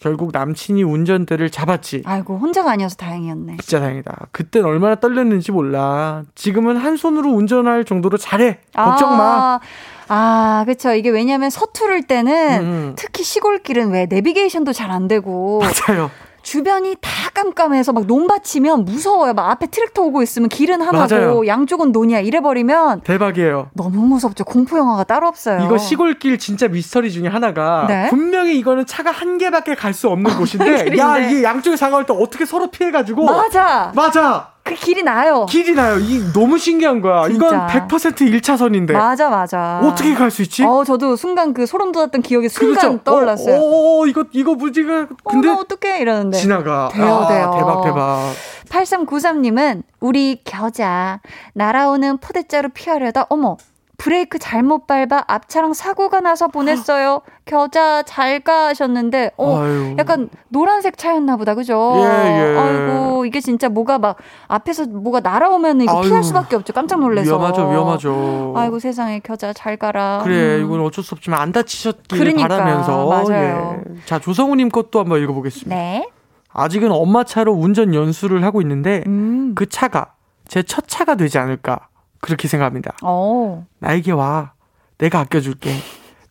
결국 남친이 운전대를 잡았지. 아이고 혼자가 아니어서 다행이었네. 진짜 다행이다. 그땐 얼마나 떨렸는지 몰라. 지금은 한 손으로 운전할 정도로 잘해. 걱정 마. 아, 아, 그쵸. 이게 왜냐면 서투를 때는 음. 특히 시골길은 왜 내비게이션도 잘 안 되고 맞아요. 주변이 다 깜깜해서 막 논밭이면 무서워요. 막 앞에 트랙터 오고 있으면 길은 하나고 맞아요. 양쪽은 논이야. 이래버리면 대박이에요. 너무 무섭죠. 공포 영화가 따로 없어요. 이거 시골길 진짜 미스터리 중에 하나가 네. 분명히 이거는 차가 한 개밖에 갈 수 없는 곳인데 길인데. 야 이게 양쪽에 상황을 또 어떻게 서로 피해가지고 맞아. 맞아 그 길이 나요. 길이 나요. 이 너무 신기한 거야. 진짜. 이건 100% 1차선인데 맞아, 맞아. 어떻게 갈 수 있지? 어, 저도 순간 그 소름 돋았던 기억이 순간 그렇죠. 떠올랐어요. 어, 어, 어, 이거 이거 무지가 근데 어, 나 어떡해 이러는데. 지나가. 돼요, 아, 돼요. 대박 대박. 8393님은 우리 겨자 날아오는 포대자루 피하려다 어머 브레이크 잘못 밟아 앞차랑 사고가 나서 보냈어요. 겨자 잘 가셨는데 어 아유. 약간 노란색 차였나 보다 그죠? 예, 예. 아이고 이게 진짜 뭐가 막 앞에서 뭐가 날아오면 이거 아유. 피할 수밖에 없죠. 깜짝 놀래서. 위험하죠 위험하죠. 아이고 세상에 겨자 잘 가라. 그래 음. 이건 어쩔 수 없지만 안 다치셨길 그러니까, 바라면서 맞아요. 예. 자 조성우님 것도 한번 읽어보겠습니다. 네. 아직은 엄마 차로 운전 연수를 하고 있는데 음. 그 차가 제 첫 차가 되지 않을까 그렇게 생각합니다. 어. 나에게 와 내가 아껴줄게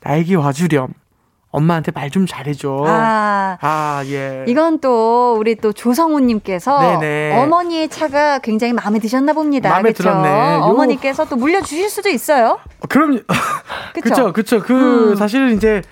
나에게 와주렴 엄마한테 말 좀 잘해줘. 아. 아, 예. 이건 또 우리 또 조성우님께서 네네. 어머니의 차가 굉장히 마음에 드셨나 봅니다. 마음에 그쵸? 들었네. 요- 어머니께서 또 물려주실 수도 있어요. 그럼 그쵸? 그쵸, 그쵸. 그 음. 사실은 이제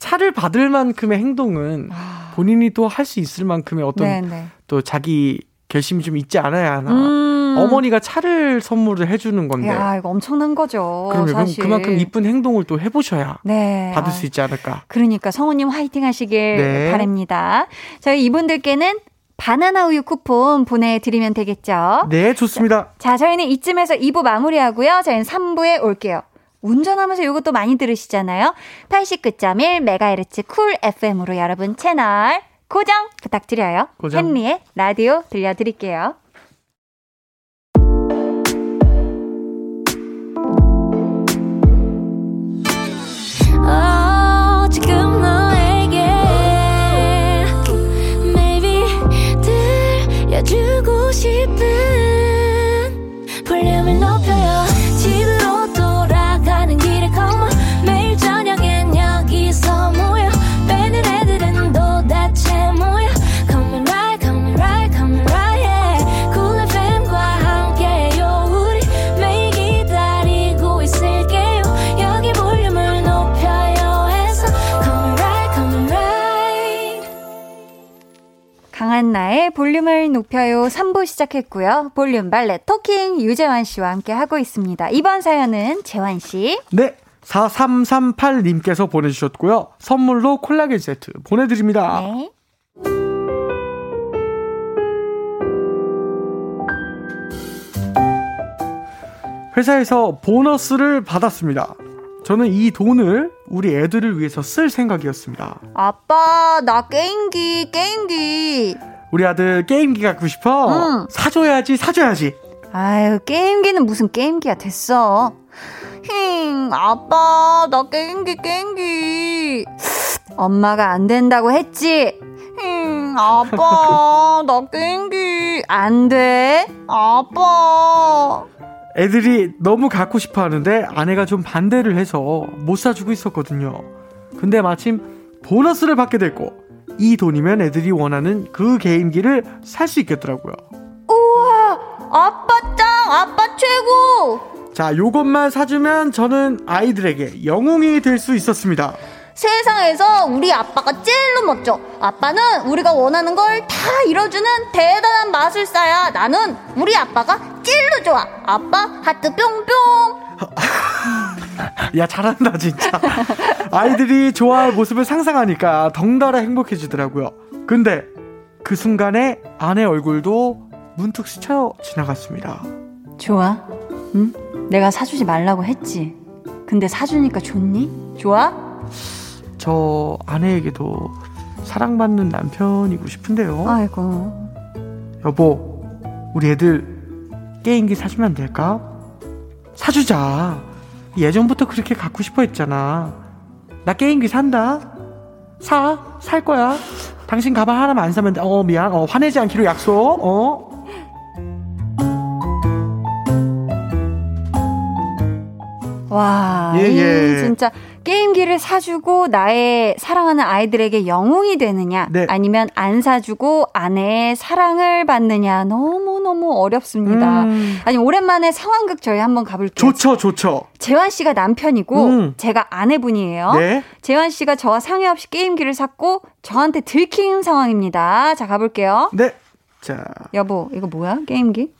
차를 받을 만큼의 행동은 본인이 또 할 수 있을 만큼의 어떤 아. 네네. 또 자기 결심이 좀 있지 않아야 하나. 음. 어머니가 차를 선물을 해주는 건데. 야, 이거 엄청난 거죠. 그러면 그럼 사실. 그만큼 이쁜 행동을 또 해보셔야 네. 받을 아, 수 있지 않을까. 그러니까 성우님 화이팅 하시길 네. 바랍니다. 저희 이분들께는 바나나 우유 쿠폰 보내드리면 되겠죠. 네, 좋습니다. 자, 저희는 이쯤에서 2부 마무리하고요. 저희는 3부에 올게요. 운전하면서 이것도 많이 들으시잖아요. 89.1MHz 쿨 FM으로 여러분 채널 고정 부탁드려요. 고정. 헨리의 라디오 들려드릴게요. 강한나의 볼륨을 높여요 3부 시작했고요. 볼륨 발레 토킹 유재환 씨와 함께 하고 있습니다. 이번 사연은 재환 씨. 네. 4338님께서 보내주셨고요. 선물로 콜라겐 세트 보내드립니다. 네. 회사에서 보너스를 받았습니다. 저는 이 돈을 우리 애들을 위해서 쓸 생각이었습니다. 아빠, 나 게임기, 게임기. 우리 아들 게임기 갖고 싶어? 응. 사줘야지, 사줘야지. 아유, 게임기는 무슨 게임기야 됐어. 힝, 아빠, 나 게임기, 게임기. 엄마가 안 된다고 했지? 힝, 아빠, 나 게임기. 안 돼? 아빠. 애들이 너무 갖고 싶어 하는데 아내가 좀 반대를 해서 못 사주고 있었거든요. 근데 마침 보너스를 받게 됐고 이 돈이면 애들이 원하는 그 게임기를 살 수 있겠더라고요. 우와, 아빠 짱, 아빠 최고. 자, 요것만 사주면 저는 아이들에게 영웅이 될 수 있었습니다. 세상에서 우리 아빠가 제일로 멋져. 아빠는 우리가 원하는 걸 다 이뤄주는 대단한 마술사야. 나는 우리 아빠가 제일로 좋아. 아빠 하트 뿅뿅. 야, 잘한다, 진짜. 아이들이 좋아할 모습을 상상하니까 덩달아 행복해지더라고요. 근데 그 순간에 아내 얼굴도 문득 스쳐 지나갔습니다. 좋아. 응? 내가 사주지 말라고 했지. 근데 사주니까 좋니? 좋아? 저 아내에게도 사랑받는 남편이고 싶은데요. 아이고. 여보, 우리 애들 게임기 사주면 안 될까? 사주자. 예전부터 그렇게 갖고 싶어 했잖아. 나 게임기 산다. 사, 살 거야. 당신 가방 하나만 안 사면 돼. 어, 미안. 어, 화내지 않기로 약속. 어? 와, 예, 이 예. 진짜 게임기를 사주고 나의 사랑하는 아이들에게 영웅이 되느냐, 네. 아니면 안 사주고 아내의 사랑을 받느냐, 너무 너무 어렵습니다. 음. 아니, 오랜만에 상황극 저희 한번 가볼게요. 좋죠, 좋죠. 재환 씨가 남편이고, 음. 제가 아내분이에요. 네. 재환 씨가 저와 상의 없이 게임기를 샀고, 저한테 들킨 상황입니다. 자, 가볼게요. 네. 자, 여보, 이거 뭐야? 게임기?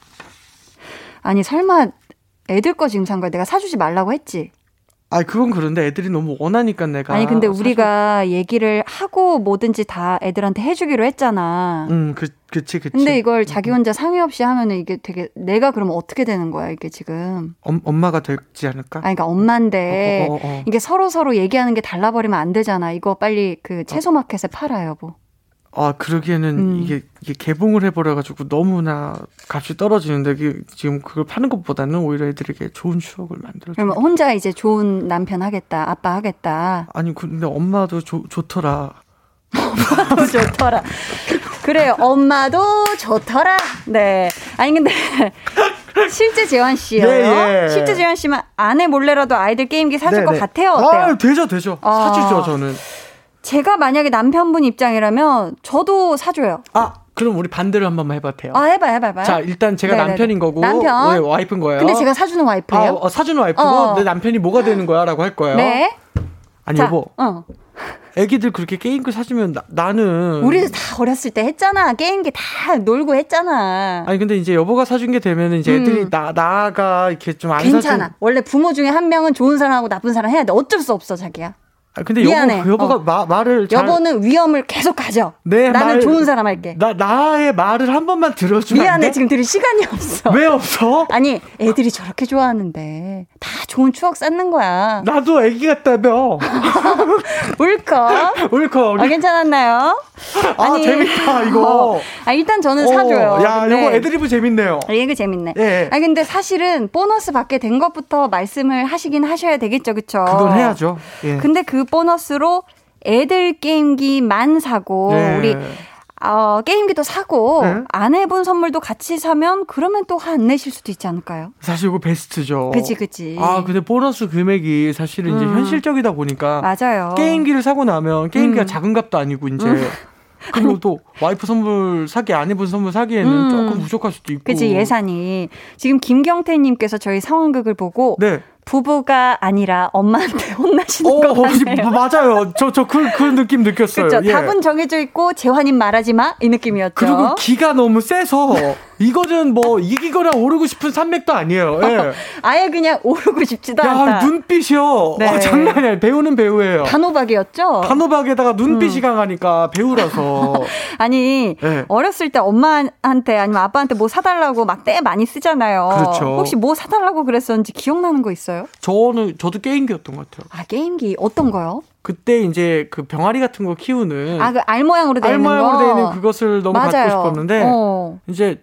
아니, 설마 애들 거 지금 산 거야? 내가 사주지 말라고 했지? 아, 그건 그런데 애들이 너무 원하니까 내가. 아니, 근데 우리가 얘기를 하고 뭐든지 다 애들한테 해주기로 했잖아. 음, 그, 그치, 그치. 근데 이걸 자기 혼자 상의 없이 하면은 이게 되게, 내가 그러면 어떻게 되는 거야, 이게 지금. 엄, 엄마가 되지 않을까? 아니, 그러니까 엄마인데, 어, 어, 어. 이게 서로 서로 얘기하는 게 달라버리면 안 되잖아. 이거 빨리 그 채소마켓에 팔아, 여보. 아, 그러기에는 음. 이게, 이게 개봉을 해버려가지고 너무나 값이 떨어지는데, 지금 그걸 파는 것보다는 오히려 애들에게 좋은 추억을 만들어줘. 그러면 혼자 이제 좋은 남편 하겠다, 아빠 하겠다. 아니, 근데 엄마도 좋 좋더라. 좋더라. 그래요. 엄마도 좋더라. 네. 아니 근데 실제 재환 씨요. 예, 예. 실제 재환 씨면 아내 몰래라도 아이들 게임기 사줄 네네. 것 같아요. 어때요? 아, 되죠, 되죠. 아. 사주죠, 저는. 제가 만약에 남편분 입장이라면 저도 사줘요. 아, 그럼 우리 반대로 한 번만 해봐도 돼요. 아 해봐 해봐 해봐. 자, 일단 제가 네네네. 남편인 거고, 남편. 왜 와이프인 거예요. 근데 제가 사주는 아, 와이프예요. 어, 사주는 와이프고, 어. 내 남편이 뭐가 되는 거야? 라고 할 거예요. 네. 아니, 자, 여보, 어. 애기들 그렇게 게임기 사주면 나, 나는. 우리도 다 어렸을 때 했잖아. 게임기 다 놀고 했잖아. 아니, 근데 이제 여보가 사준 게 되면 이제 애들이 음. 나, 나가 이렇게 좀안 괜찮아. 사준. 원래 부모 중에 한 명은 좋은 사람하고 나쁜 사람 해야 돼. 어쩔 수 없어, 자기야. 아, 근데 미안해. 여보, 여보가 어. 마, 말을 잘. 여보는 위험을 계속 가져. 네, 나는 말- 좋은 사람 할게. 나, 나의 말을 한 번만 들어주면 안 미안해 돼? 지금 들을 시간이 없어. 왜 없어? 아니 애들이 저렇게 좋아하는데 다 좋은 추억 쌓는 거야. 나도 애기 같다며. 울컥. 울컥. 아, 괜찮았나요? 아, 재밌다, 이거. 어. 아 일단 저는 어, 사줘요. 야, 근데- 이거 애드리브 재밌네요. 아, 이거 재밌네. 예. 아니 근데 사실은 보너스 받게 된 것부터 말씀을 하시긴 하셔야 되겠죠, 그쵸? 그건 해야죠. 예. 근데 그 보너스로 애들 게임기만 사고 네. 우리 어, 게임기도 사고 네. 아내분 선물도 같이 사면 그러면 또화안 내실 수도 있지 않을까요? 사실 이거 베스트죠. 그치 그치. 아, 근데 보너스 금액이 사실은 이제 음. 현실적이다 보니까 맞아요. 게임기를 사고 나면 게임기가 음. 작은 값도 아니고 이제 그리고 또 와이프 선물 사기 아내분 선물 사기에는 음. 조금 부족할 수도 있고. 그치 예산이 지금 김경태님께서 저희 상황극을 보고 네. 부부가 아니라 엄마한테 혼나시는 어, 것 어, 같네요. 맞아요. 저 저 그 그 느낌 느꼈어요. 그렇죠. 예. 답은 정해져 있고 재환님 말하지 마 이 느낌이었죠. 그리고 기가 너무 세서 이거는 뭐 이기거나 오르고 싶은 산맥도 아니에요. 예. 아예 그냥 오르고 싶지도 않다. 야, 눈빛이요. 네. 어, 장난이 아니에요. 배우는 배우예요. 단호박이었죠? 단호박에다가 음. 눈빛이 강하니까 배우라서. 아니 네. 어렸을 때 엄마한테 아니면 아빠한테 뭐 사달라고 막 때 많이 쓰잖아요. 그렇죠. 혹시 뭐 사달라고 그랬었는지 기억나는 거 있어요? 저는 저도 게임기였던 것 같아요. 아 게임기 어떤 거요? 그때 이제 그 병아리 같은 거 키우는 아 그 알 모양으로 되어 알 있는 거. 모양으로 되어 있는 그것을 너무 맞아요. 갖고 싶었는데 어. 이제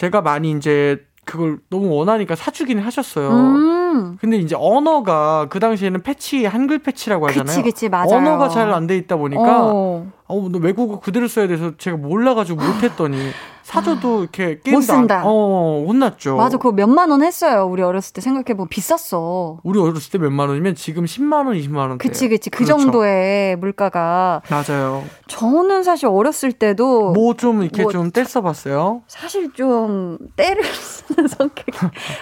제가 많이 이제 그걸 너무 원하니까 사주기는 하셨어요. 음. 근데 이제 언어가 그 당시에는 패치 한글 패치라고 하잖아요. 그치 그치 맞아요. 언어가 잘 안 돼 있다 보니까 어. 어, 너 외국어 그대로 써야 돼서 제가 몰라가지고 못했더니 사줘도 이렇게 게임도 못 쓴다. 안, 어 혼났죠. 맞아 그거 몇만 원 했어요. 우리 어렸을 때 생각해 보면 비쌌어. 우리 어렸을 때 몇만 원이면 지금 10만 원, 20만 원. 그치 그치 그 그렇죠. 정도의 물가가 맞아요. 저는 사실 어렸을 때도 뭐 좀 이렇게 뭐 좀 떼써 봤어요. 사실 좀 떼를 쓰는 성격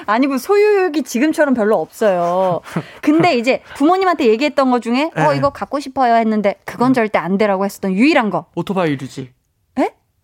아니고 소유욕이 지금처럼 별로 없어요. 근데 이제 부모님한테 얘기했던 것 중에 어 네. 이거 갖고 싶어요 했는데 그건 절대 안 되라고 했었던 유일한 거. 오토바이류지.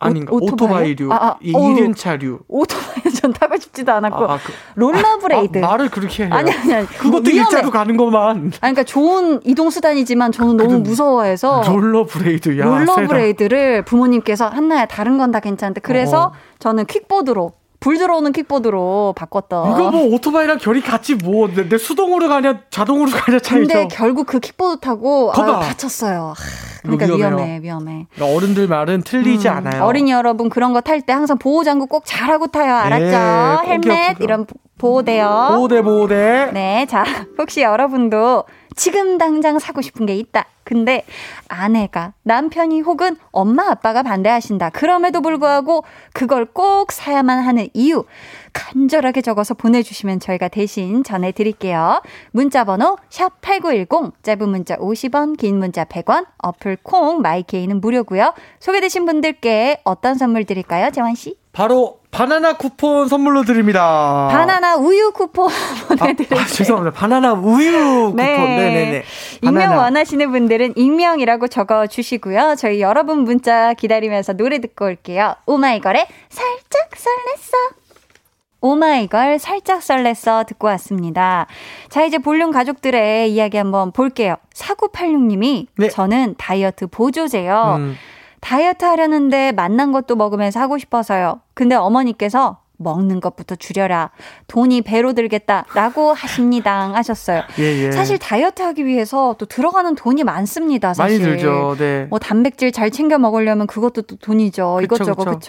에? 아닌가? 오-? 오토바이류. 아, 아, 이 어우. 이륜차류. 오토바이 전 타고 싶지도 않았고 아, 그- 롤러블레이드. 아, 말을 그렇게 해요. 아니 아니 아니. 그것도. 일자로 가는 것만. 아니, 그러니까 좋은 이동 수단이지만 저는 너무 무서워해서 롤러블레이드. 야, 롤러블레이드를 부모님께서 한나야 다른 건 다 괜찮은데 그래서 어. 저는 퀵보드로 불 들어오는 퀵보드로 바꿨던. 이거 뭐 오토바이랑 결이 같지 뭐. 내, 내 수동으로 가냐 자동으로 가냐 차이죠. 근데 결국 그 킥보드 타고 거봐. 다쳤어요. 하, 그러니까 위험해요. 위험해, 위험해. 그러니까 어른들 말은 틀리지 음, 않아요. 어린이 여러분 그런 거 탈 때 항상 보호 장구 꼭 잘하고 타요. 알았죠? 네, 꼭이요, 헬멧 꼭이요. 이런 보호대요. 보호대 보호대. 네, 자 혹시 여러분도 지금 당장 사고 싶은 게 있다. 근데 아내가 남편이 혹은 엄마 아빠가 반대하신다. 그럼에도 불구하고 그걸 꼭 사야만 하는 이유 간절하게 적어서 보내주시면 저희가 대신 전해드릴게요. 문자번호 샵 #8910 짧은 문자 50원, 긴 문자 100원, 어플 콩 마이케이는 무료고요. 소개되신 분들께 어떤 선물 드릴까요, 재환 씨? 바로 바나나 쿠폰 선물로 드립니다. 바나나 우유 쿠폰 보내드릴게요. 아, 죄송합니다. 바나나 우유 쿠폰. 네. 네네 익명 원하시는 분들은 익명이라고 적어 주시고요. 저희 여러분 문자 기다리면서 노래 듣고 올게요. 오마이걸의 살짝 설렜어. 오마이걸 살짝 설렜어 듣고 왔습니다. 자, 이제 볼륨 가족들의 이야기 한번 볼게요. 4986님이 네. 저는 다이어트 보조제요. 음, 다이어트 하려는데 맛난 것도 먹으면서 하고 싶어서요. 근데 어머니께서 먹는 것부터 줄여라. 돈이 배로 들겠다 라고 하십니다. 하셨어요. 예, 예. 사실 다이어트 하기 위해서 또 들어가는 돈이 많습니다. 사실. 많이 들죠. 네. 뭐 단백질 잘 챙겨 먹으려면 그것도 또 돈이죠. 그쵸, 이것저것.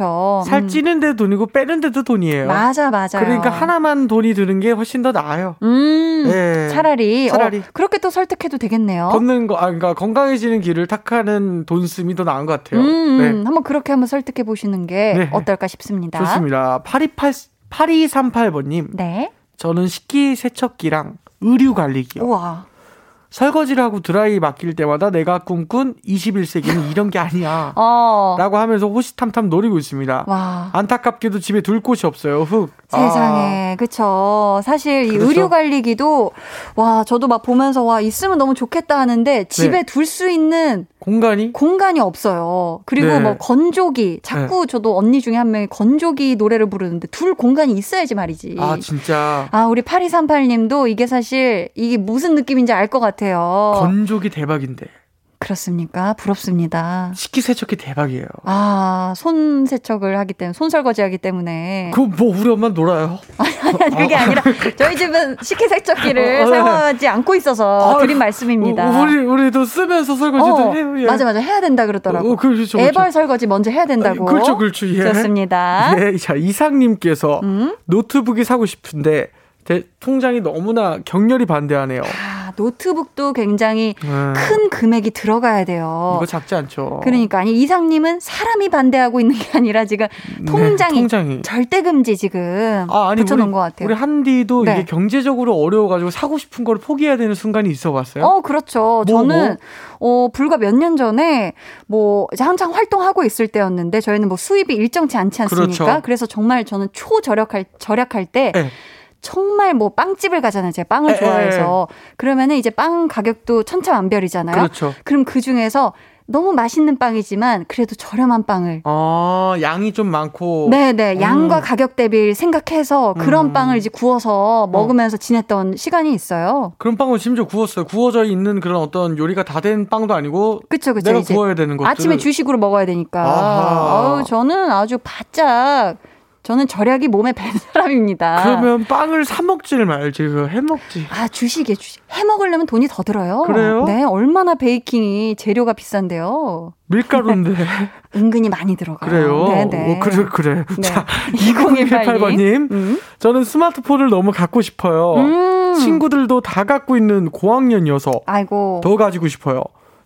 살 음. 찌는 데 돈이고 빼는 데도 돈이에요. 맞아 맞아. 그러니까 하나만 돈이 드는 게 훨씬 더 나아요. 음. 네. 차라리, 차라리. 어, 그렇게 또 설득해도 되겠네요. 걷는 거, 아, 그러니까 건강해지는 길을 탁하는 돈 쓰미 더 나은 것 같아요. 음, 네. 한번 그렇게 한번 설득해 보시는 게 네. 어떨까 싶습니다. 좋습니다. 8288, 8238번님. 네. 저는 식기 세척기랑 의류 관리기요. 우와. 설거지를 하고 드라이 맡길 때마다 내가 꿈꾼 21세기는 이런 게 아니야. 어. 라고 하면서 호시탐탐 노리고 있습니다. 와. 안타깝게도 집에 둘 곳이 없어요. 흑. 세상에, 그쵸. 사실 이 그렇죠. 의류 관리기도, 와, 저도 막 보면서, 와, 있으면 너무 좋겠다 하는데, 집에 네. 둘수 있는 아, 공간이 공간이 없어요. 그리고 네. 뭐, 건조기. 자꾸 저도 언니 중에 한 명이 건조기 노래를 부르는데, 둘 공간이 있어야지 말이지. 아 진짜 아, 우리 8238님도 이게 사실, 이게 무슨 느낌인지 알 것 같아요. 건조기 대박인데 그렇습니까? 부럽습니다. 식기 세척기 대박이에요. 아, 손 세척을 하기 때문에, 손 설거지 하기 때문에. 그거 뭐 우리 엄마 놀아요. 아니, 그게 아니라 저희 집은 식기세척기를 어, 네. 사용하지 않고 있어서 아, 드린 말씀입니다. 어, 우리 우리도 쓰면서 설거지도 어, 해요. 예. 맞아 맞아 해야 된다 그러더라고. 어, 그렇죠, 그렇죠. 애벌 설거지 먼저 해야 된다고. 아, 그렇죠, 그렇죠. 예. 좋습니다. 예, 자 이상님께서 음? 노트북이 사고 싶은데 대, 통장이 너무나 격렬히 반대하네요. 아, 노트북도 굉장히 음, 큰 금액이 들어가야 돼요. 이거 작지 않죠. 그러니까 아니 이상님은 사람이 반대하고 있는 게 아니라 지금 네, 통장이, 통장이. 절대 금지 지금 아, 아니 붙여놓은 우리, 것 같아요. 우리 한디도 네. 이게 경제적으로 어려워가지고 사고 싶은 걸 포기해야 되는 순간이 있어봤어요. 어, 그렇죠. 뭐, 저는, 어, 불과 몇 년 전에, 뭐, 이제 한창 활동하고 있을 때였는데, 저희는 뭐 수입이 일정치 않지 않습니까? 그렇죠. 그래서 정말 저는 초절약할, 절약할 때, 네. 정말 뭐 빵집을 가잖아요. 제가 빵을 에, 좋아해서. 그러면은 이제 빵 가격도 천차만별이잖아요. 그렇죠. 그럼 그 중에서 너무 맛있는 빵이지만 그래도 저렴한 빵을 아, 양이 좀 많고. 네네 양과 음. 가격 대비 생각해서 그런 음. 빵을 이제 구워서 먹으면서 지냈던 시간이 있어요. 그런 빵은 심지어 구웠어요. 구워져 있는 그런 어떤 요리가 다 된 빵도 아니고 그쵸 그쵸 내가 구워야 되는 것들. 아침에 주식으로 먹어야 되니까. 아하. 아우 저는 아주 바짝 저는 절약이 몸에 밴 사람입니다. 그러면 빵을 사 먹지를 말지. 그해 먹지. 아 주식에 주식 해 먹으려면 돈이 더 들어요. 그래요? 네 얼마나 베이킹이 재료가 비싼데요. 밀가루인데. 은근히 많이 들어가요. 그래요. 네네. 어, 그래 그래. 네. 자, 2018 2018번님. 음. 저는 스마트폰을 너무 갖고 싶어요. 음. 친구들도 다 갖고 있는 고학년이어서 아이고. 더 가지고 싶어요.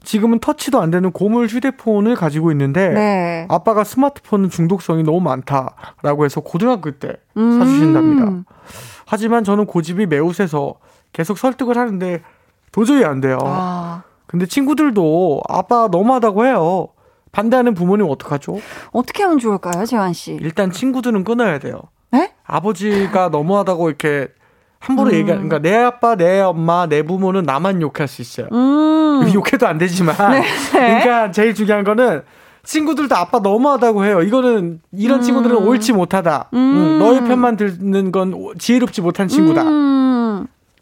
지금은 터치도 안 되는 고물 휴대폰을 가지고 있는데 네. 아빠가 스마트폰은 중독성이 너무 많다라고 해서 고등학교 때 음. 사주신답니다. 하지만 저는 고집이 매우 세서 계속 설득을 하는데 도저히 안 돼요. 아, 근데 친구들도 아빠 너무하다고 해요. 반대하는 부모님 어떡하죠? 어떻게 하면 좋을까요, 재환 씨? 일단 친구들은 끊어야 돼요. 네? 아버지가 너무하다고 이렇게 함부로 음. 얘기, 그러니까 내 아빠, 내 엄마, 내 부모는 나만 욕할 수 있어요. 음. 욕해도 안 되지만. 네. 그러니까 제일 중요한 거는 친구들도 아빠 너무하다고 해요. 이거는 이런 친구들은 옳지 못하다. 음. 음, 너의 편만 듣는 건 지혜롭지 못한 친구다.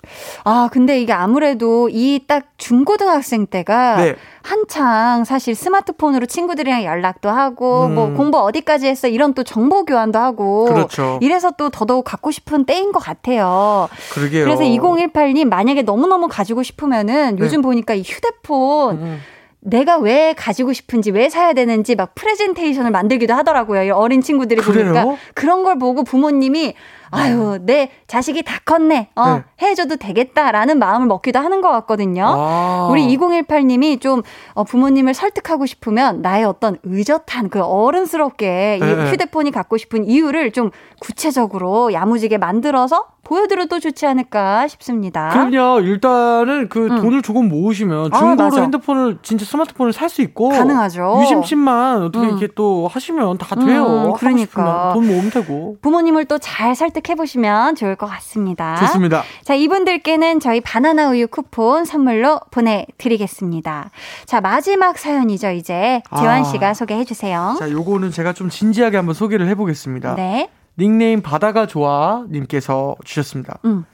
음. 아, 근데 이게 아무래도 이 딱 중고등학생 때가 네. 한창 사실 스마트폰으로 친구들이랑 연락도 하고 음. 뭐 공부 어디까지 했어 이런 또 정보 교환도 하고 그렇죠. 이래서 또 더더욱 갖고 싶은 때인 것 같아요. 그러게요. 그래서 2018님 만약에 너무너무 가지고 싶으면은 요즘 보니까 이 휴대폰 네. 음. 내가 왜 가지고 싶은지 왜 사야 되는지 막 프레젠테이션을 만들기도 하더라고요. 이 어린 친구들이 그래요? 보니까 그런 걸 보고 부모님이 아유 내 자식이 다 컸네. 어 네. 해줘도 되겠다라는 마음을 먹기도 하는 것 같거든요. 아. 우리 2018님이 좀 어, 부모님을 설득하고 싶으면 나의 어떤 의젓한 그 어른스럽게 이 네. 휴대폰이 갖고 싶은 이유를 좀 구체적으로 야무지게 만들어서 보여드려도 좋지 않을까 싶습니다. 그럼요. 일단은 그 음. 돈을 조금 모으시면 아, 중고로 맞아. 핸드폰을 진짜 스마트폰을 살 수 있고 가능하죠. 유심칩만 어떻게 음. 이렇게 또 하시면 다 음, 돼요. 하고 그러니까. 돈 모으면 되고. 부모님을 또 잘 설득해 보시면 좋을 것 같습니다. 좋습니다. 자, 이분들께는 저희 바나나 우유 쿠폰 선물로 보내드리겠습니다. 자, 마지막 사연이죠, 이제. 재환 아. 씨가 소개해 주세요. 자, 요거는 제가 좀 진지하게 한번 소개를 해보겠습니다. 네. 닉네임 바다가 좋아 님께서 주셨습니다. 음.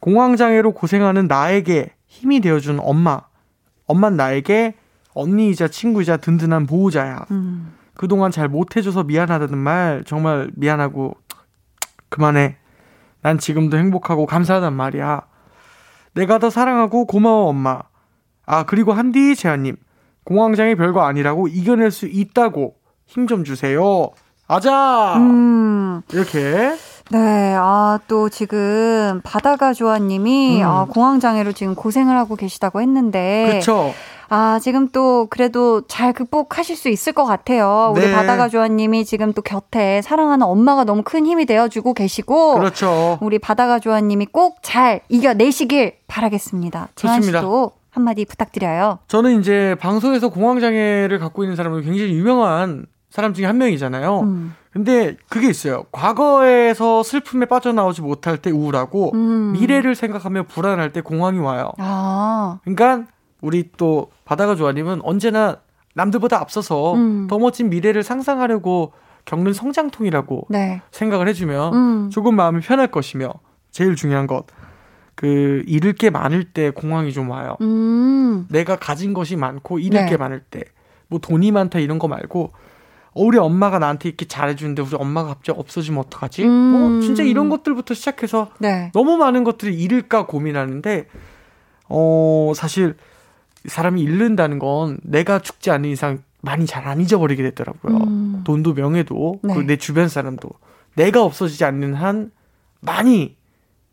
공황장애로 고생하는 나에게 힘이 되어준 엄마. 엄만 나에게 언니이자 친구이자 든든한 보호자야. 음. 그동안 잘 못해줘서 미안하다는 말 정말 미안하고 그만해. 난 지금도 행복하고 감사하단 말이야. 내가 더 사랑하고 고마워 엄마. 아 그리고 한디 재한님 공황장애 별거 아니라고 이겨낼 수 있다고 힘 좀 주세요. 아자 음. 이렇게 네, 아, 또 지금 바다가 조아님이 음. 아, 공황장애로 지금 고생을 하고 계시다고 했는데. 그쵸. 아, 지금 또 그래도 잘 극복하실 수 있을 것 같아요. 우리 네. 바다가 조아님이 지금 또 곁에 사랑하는 엄마가 너무 큰 힘이 되어주고 계시고. 그렇죠. 우리 바다가 조아님이 꼭 잘 이겨내시길 바라겠습니다. 좋습니다. 한마디 부탁드려요. 저는 이제 방송에서 공황장애를 갖고 있는 사람은 굉장히 유명한 사람 중에 한 명이잖아요. 음. 근데 그게 있어요. 과거에서 슬픔에 빠져나오지 못할 때 우울하고 음. 미래를 생각하며 불안할 때 공황이 와요. 아, 그러니까 우리 또 바다가 조아님은 언제나 남들보다 앞서서 음. 더 멋진 미래를 상상하려고 겪는 성장통이라고 네. 생각을 해주면 음. 조금 마음이 편할 것이며 제일 중요한 것 그 잃을 게 많을 때 공황이 좀 와요. 음. 내가 가진 것이 많고 잃을 네. 게 많을 때 뭐 돈이 많다 이런 거 말고 어, 우리 엄마가 나한테 이렇게 잘해주는데 우리 엄마가 갑자기 없어지면 어떡하지? 음. 어, 진짜 이런 것들부터 시작해서 네. 너무 많은 것들을 잃을까 고민하는데 어 사실 사람이 잃는다는 건 내가 죽지 않는 이상 많이 잘 안 잊어버리게 되더라고요. 음. 돈도 명예도 네. 그리고 내 주변 사람도 내가 없어지지 않는 한 많이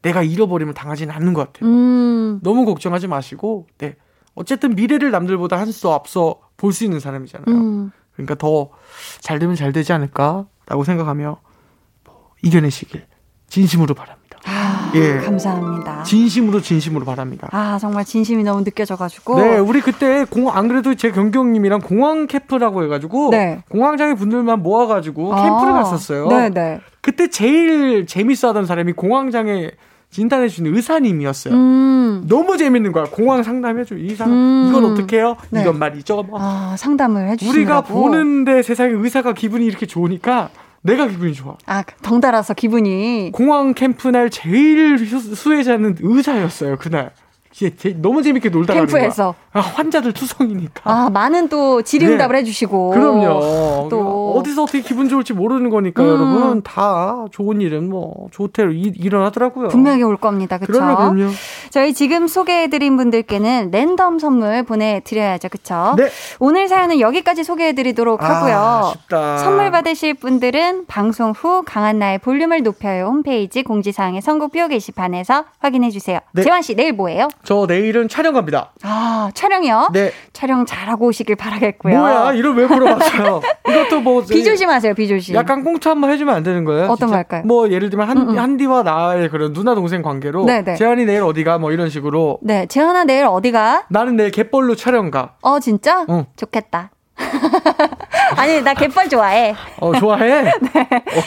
내가 잃어버리면 당하지는 않는 것 같아요. 음. 너무 걱정하지 마시고 네 어쨌든 미래를 남들보다 한 수 앞서 볼 수 있는 사람이잖아요. 음. 그러니까 더 잘 되면 잘 되지 않을까라고 생각하며 뭐 이겨내시길 진심으로 바랍니다. 아, 예. 감사합니다. 진심으로 진심으로 바랍니다. 아, 정말 진심이 너무 느껴져 가지고. 네, 우리 그때 공 안 그래도 제 경경님이랑 공항 캠프라고 해 가지고 네. 공황장애 분들만 모아 가지고 아, 캠프를 갔었어요. 네 네. 그때 제일 재밌어 하던 사람이 공황장애 진단해 주는 의사님이었어요. 음. 너무 재밌는 거야. 공황 상담해 줘. 이 상황, 음. 이건 어떻게 해요? 네. 이건 말이죠. 뭐. 아, 상담을 해 주시라고. 우리가 보는데 세상에 의사가 기분이 이렇게 좋으니까 내가 기분이 좋아. 아, 덩달아서 기분이. 공항 캠프 날 제일 수- 수혜자는 의사였어요, 그날. 제- 제- 너무 재밌게 놀다 가는 캠프에서. 아, 환자들 투성이니까. 아, 많은 또 질의응답을 네. 해주시고. 그럼요. 또. 어디서 어떻게 기분 좋을지 모르는 거니까 음. 여러분 다 좋은 일은 뭐 좋대로 일, 일어나더라고요. 분명히 올 겁니다. 그쵸? 그럼요, 그럼요. 저희 지금 소개해드린 분들께는 랜덤 선물 보내드려야죠. 그쵸? 네. 오늘 사연은 여기까지 소개해드리도록 하고요. 아, 아쉽다. 선물 받으실 분들은 방송 후 강한나의 볼륨을 높여요 홈페이지 공지사항의 선곡표 게시판에서 확인해주세요. 네. 재환 씨 내일 뭐예요? 저 내일은 촬영 갑니다. 아 촬영이요? 네. 촬영 잘하고 오시길 바라겠고요. 뭐야, 이걸 왜 물어봤어요? 이것도 뭐. 비 조심하세요, 비 조심. 약간 꽁트 한번 해주면 안 되는 거예요? 어떤 할까요? 뭐 예를 들면 한, 음, 음. 한디와 나의 그런 누나 동생 관계로 네네. 재환이 내일 어디가 뭐 이런 식으로 네, 재환아 내일 어디가? 나는 내일 갯벌로 촬영 가. 어 진짜? 응. 좋겠다. 아니 나 갯벌 좋아해. 어 좋아해? 네. 어,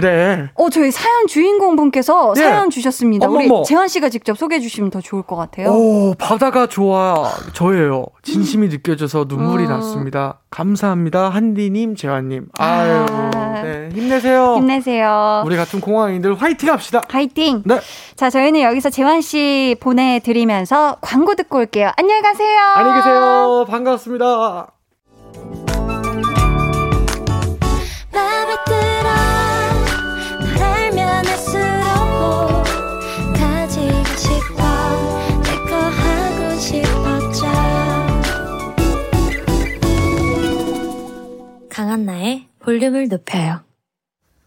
그, 래 어 저희 사연 주인공 분께서 네. 사연 주셨습니다. 우리 어머머. 재환 씨가 직접 소개해 주시면 더 좋을 것 같아요. 오 바다가 좋아 저예요. 진심이 느껴져서 눈물이 음. 났습니다. 감사합니다 한디님 재환님. 아유 아. 네 힘내세요. 힘내세요. 우리 같은 공항인들 화이팅 합시다. 화이팅. 네 자 저희는 여기서 재환 씨 보내드리면서 광고 듣고 올게요. 안녕히 가세요. 안녕히 계세요. 반갑습니다. 강한나의 볼륨을 높여요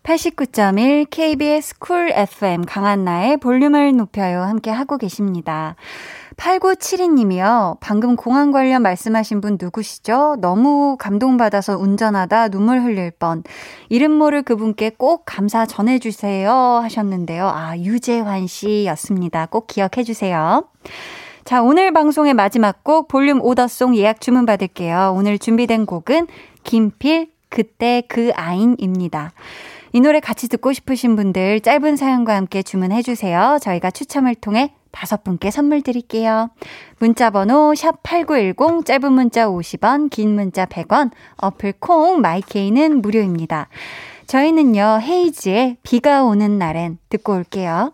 89.1 KBS Cool FM 강한나의 볼륨을 높여요. 함께 하고 계십니다. 8972님이요. 방금 공항 관련 말씀하신 분 누구시죠? 너무 감동받아서 운전하다 눈물 흘릴 뻔. 이름 모를 그분께 꼭 감사 전해주세요 하셨는데요. 아, 유재환 씨였습니다. 꼭 기억해주세요. 자, 오늘 방송의 마지막 곡 볼륨 order song 예약 주문 받을게요. 오늘 준비된 곡은 김필 그때 그 아인입니다. 이 노래 같이 듣고 싶으신 분들 짧은 사연과 함께 주문해 주세요. 저희가 추첨을 통해 다섯 분께 선물 드릴게요. 문자 번호 샵 8910 짧은 문자 50원, 긴 문자 100원, 어플 콩 마이케이는 무료입니다. 저희는요. 헤이지의 비가 오는 날엔 듣고 올게요.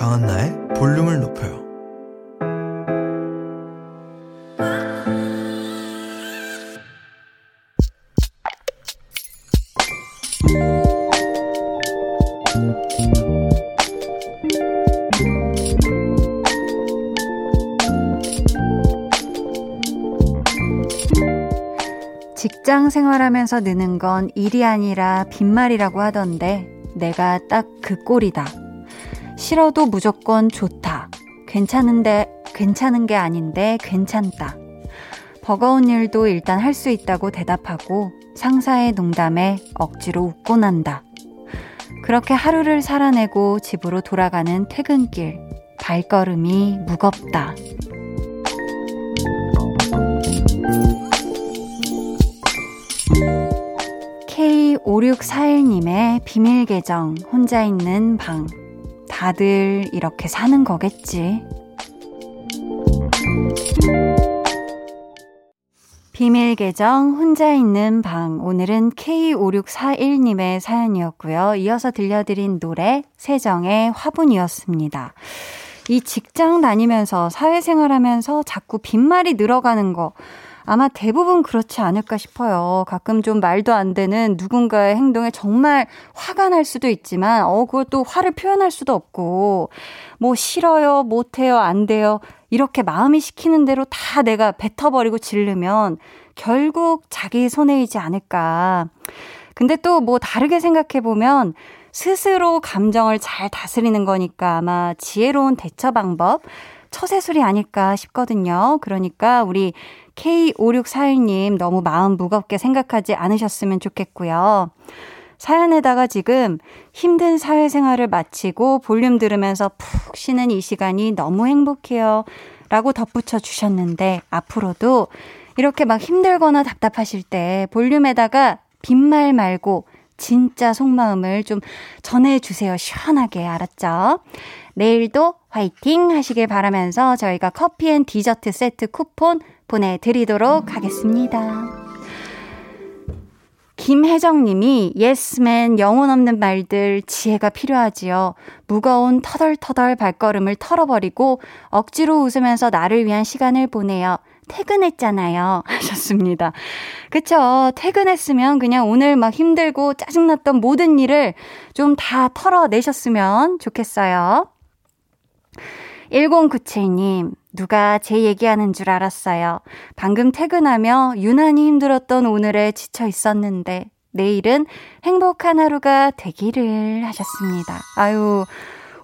강한나의 볼륨을 높여요. 직장 생활하면서 느는 건 일이 아니라 빈말이라고 하던데 내가 딱 그 꼴이다. 싫어도 무조건 좋다. 괜찮은데 괜찮은 게 아닌데 괜찮다. 버거운 일도 일단 할 수 있다고 대답하고 상사의 농담에 억지로 웃고 난다. 그렇게 하루를 살아내고 집으로 돌아가는 퇴근길. 발걸음이 무겁다. K5641님의 비밀 계정, 혼자 있는 방. 다들 이렇게 사는 거겠지. 비밀 계정, 혼자 있는 방. 오늘은 K5641님의 사연이었고요. 이어서 들려드린 노래, 세정의 화분이었습니다. 이 직장 다니면서 사회생활 하면서 자꾸 빈말이 늘어가는 거. 아마 대부분 그렇지 않을까 싶어요. 가끔 좀 말도 안 되는 누군가의 행동에 정말 화가 날 수도 있지만, 어, 그것도 화를 표현할 수도 없고, 뭐 싫어요, 못해요, 안 돼요. 이렇게 마음이 시키는 대로 다 내가 뱉어버리고 질르면 결국 자기 손해이지 않을까. 근데 또 뭐 다르게 생각해보면 스스로 감정을 잘 다스리는 거니까 아마 지혜로운 대처 방법, 처세술이 아닐까 싶거든요. 그러니까 우리 K5641님 너무 마음 무겁게 생각하지 않으셨으면 좋겠고요. 사연에다가 지금 힘든 사회생활을 마치고 볼륨 들으면서 푹 쉬는 이 시간이 너무 행복해요. 라고 덧붙여 주셨는데 앞으로도 이렇게 막 힘들거나 답답하실 때 볼륨에다가 빈말 말고 진짜 속마음을 좀 전해주세요. 시원하게. 알았죠? 내일도 화이팅 하시길 바라면서 저희가 커피 and 디저트 세트 쿠폰 보내드리도록 하겠습니다. 김혜정 님이 예스맨 영혼 없는 말들 지혜가 필요하지요. 무거운 터덜터덜 발걸음을 털어버리고 억지로 웃으면서 나를 위한 시간을 보내요. 퇴근했잖아요. 하셨습니다. 그쵸. 퇴근했으면 그냥 오늘 막 힘들고 짜증났던 모든 일을 좀 다 털어내셨으면 좋겠어요. 1097님, 누가 제 얘기하는 줄 알았어요. 방금 퇴근하며 유난히 힘들었던 오늘에 지쳐 있었는데, 내일은 행복한 하루가 되기를 하셨습니다. 아유,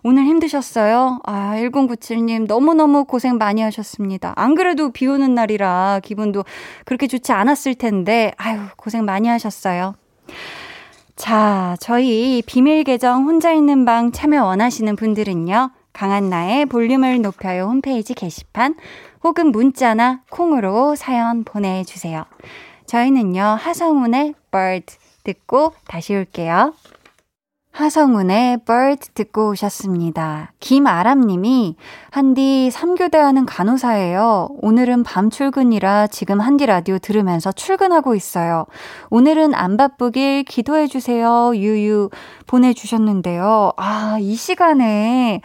오늘 힘드셨어요? 아, 1097님, 너무너무 고생 많이 하셨습니다. 안 그래도 비 오는 날이라 기분도 그렇게 좋지 않았을 텐데, 아유, 고생 많이 하셨어요. 자, 저희 비밀 계정 혼자 있는 방 참여 원하시는 분들은요. 강한나의 볼륨을 높여요 홈페이지 게시판 혹은 문자나 콩으로 사연 보내주세요. 저희는요, 하성운의 bird 듣고 다시 올게요. 하성운의 bird 듣고 오셨습니다. 김아람님이 한디 3교대 하는 간호사예요. 오늘은 밤 출근이라 지금 한디 라디오 들으면서 출근하고 있어요. 오늘은 안 바쁘길 기도해주세요. 유유 보내주셨는데요. 아, 이 시간에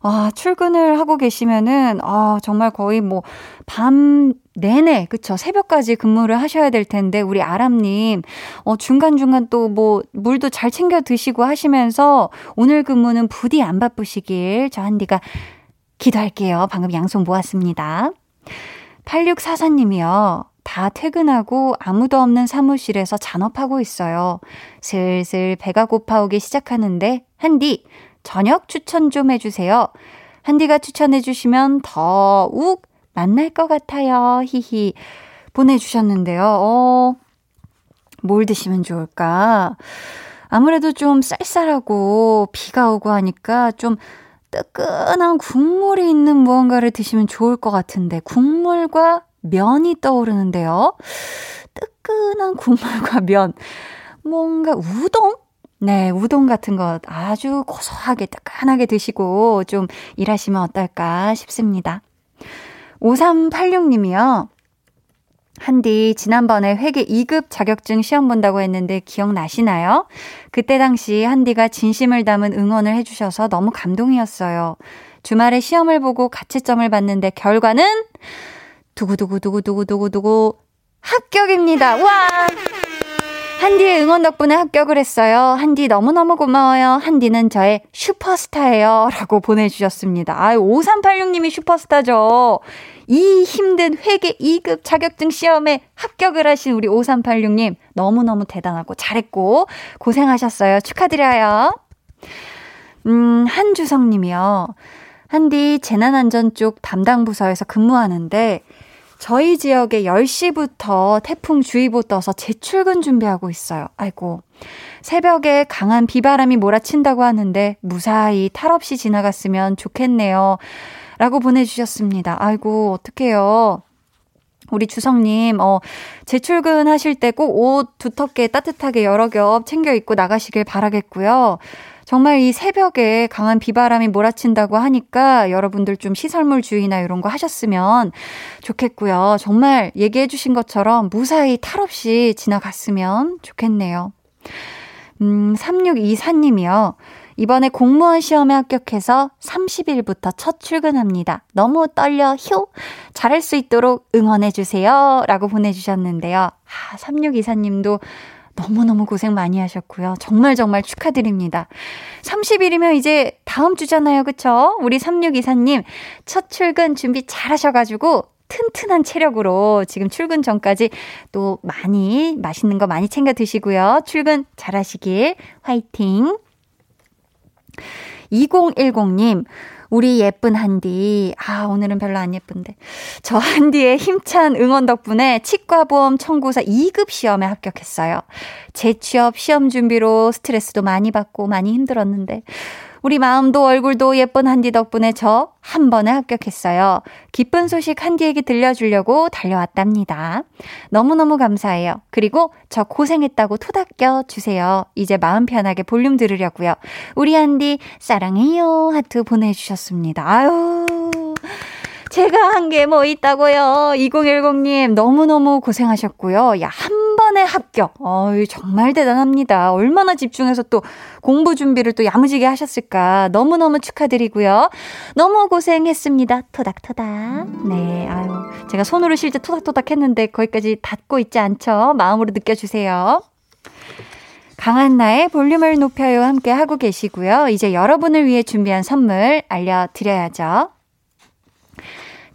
아, 출근을 하고 계시면은, 아, 정말 거의 뭐, 밤 내내, 그쵸. 새벽까지 근무를 하셔야 될 텐데, 우리 아람님, 어, 중간중간 또 뭐, 물도 잘 챙겨 드시고 하시면서, 오늘 근무는 부디 안 바쁘시길, 저 한디가 기도할게요. 방금 양손 모았습니다. 8644님이요. 다 퇴근하고 아무도 없는 사무실에서 잔업하고 있어요. 슬슬 배가 고파오기 시작하는데, 한디, 저녁 추천 좀 해주세요. 한디가 추천해주시면 더욱 만날 것 같아요. 히히. 보내주셨는데요. 어, 뭘 드시면 좋을까? 아무래도 좀 쌀쌀하고 비가 오고 하니까 좀 뜨끈한 국물이 있는 무언가를 드시면 좋을 것 같은데, 국물과 면이 떠오르는데요. 뜨끈한 국물과 면. 뭔가 우동? 네, 우동 같은 것 아주 고소하게 따끈하게 드시고 좀 일하시면 어떨까 싶습니다. 5386님이요. 한디, 지난번에 회계 2급 자격증 시험 본다고 했는데 기억나시나요? 그때 당시 한디가 진심을 담은 응원을 해주셔서 너무 감동이었어요. 주말에 시험을 보고 가채점을 봤는데 결과는 두구두구두구두구두구두구 합격입니다. 와! 한디의 응원 덕분에 합격을 했어요. 한디 너무너무 고마워요. 한디는 저의 슈퍼스타예요. 라고 보내주셨습니다. 아, 5386님이 슈퍼스타죠. 이 힘든 회계 2급 자격증 시험에 합격을 하신 우리 5386님 너무너무 대단하고 잘했고 고생하셨어요. 축하드려요. 음, 한주성 님이요. 한디 재난안전 쪽 담당 부서에서 근무하는데 저희 지역에 10시부터 태풍주의보 떠서 재출근 준비하고 있어요. 아이고. 새벽에 강한 비바람이 몰아친다고 하는데 무사히 탈 없이 지나갔으면 좋겠네요. 라고 보내주셨습니다. 아이고, 어떡해요. 우리 주성님, 어, 재출근 하실 때 꼭 옷 두텁게 따뜻하게 여러 겹 챙겨 입고 나가시길 바라겠고요. 정말 이 새벽에 강한 비바람이 몰아친다고 하니까 여러분들 좀 시설물 주의나 이런 거 하셨으면 좋겠고요. 정말 얘기해 주신 것처럼 무사히 탈 없이 지나갔으면 좋겠네요. 음, 3624님이요. 이번에 공무원 시험에 합격해서 30일부터 첫 출근합니다. 너무 떨려, 휴! 잘할 수 있도록 응원해주세요. 라고 보내주셨는데요. 아, 3624님도 너무너무 고생 많이 하셨고요. 정말 정말 축하드립니다. 30일이면 이제 다음 주잖아요. 그쵸? 우리 3624님 첫 출근 준비 잘 하셔가지고 튼튼한 체력으로 지금 출근 전까지 또 많이 맛있는 거 많이 챙겨 드시고요. 출근 잘 하시길 화이팅! 2010님, 우리 예쁜 한디. 아, 오늘은 별로 안 예쁜데. 저 한디의 힘찬 응원 덕분에 치과보험 청구사 2급 시험에 합격했어요. 재취업 시험 준비로 스트레스도 많이 받고 많이 힘들었는데. 우리 마음도 얼굴도 예쁜 한디 덕분에 저 한 번에 합격했어요. 기쁜 소식 한디에게 들려주려고 달려왔답니다. 너무너무 감사해요. 그리고 저 고생했다고 토닥여 주세요. 이제 마음 편하게 볼륨 들으려고요. 우리 한디 사랑해요. 하트 보내주셨습니다. 아유. 제가 한 게 뭐 있다고요. 2010님 너무너무 고생하셨고요. 야, 한 번에 합격. 어유 정말 대단합니다. 얼마나 집중해서 또 공부 준비를 또 야무지게 하셨을까. 너무너무 축하드리고요. 너무 고생했습니다. 토닥토닥. 네, 아유. 제가 손으로 실제 토닥토닥 했는데 거기까지 닿고 있지 않죠? 마음으로 느껴주세요. 강한나의 볼륨을 높여요 함께 하고 계시고요. 이제 여러분을 위해 준비한 선물 알려드려야죠.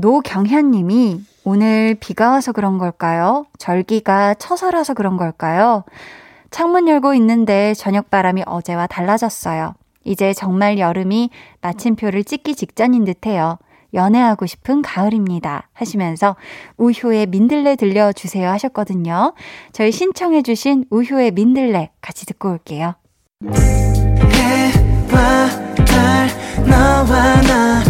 노경현님이 오늘 비가 와서 그런 걸까요? 절기가 처서라서 그런 걸까요? 창문 열고 있는데 저녁 바람이 어제와 달라졌어요. 이제 정말 여름이 마침표를 찍기 직전인 듯해요. 연애하고 싶은 가을입니다. 하시면서 우효의 민들레 들려주세요 하셨거든요. 저희 신청해주신 우효의 민들레 같이 듣고 올게요. 해와 달 너와 나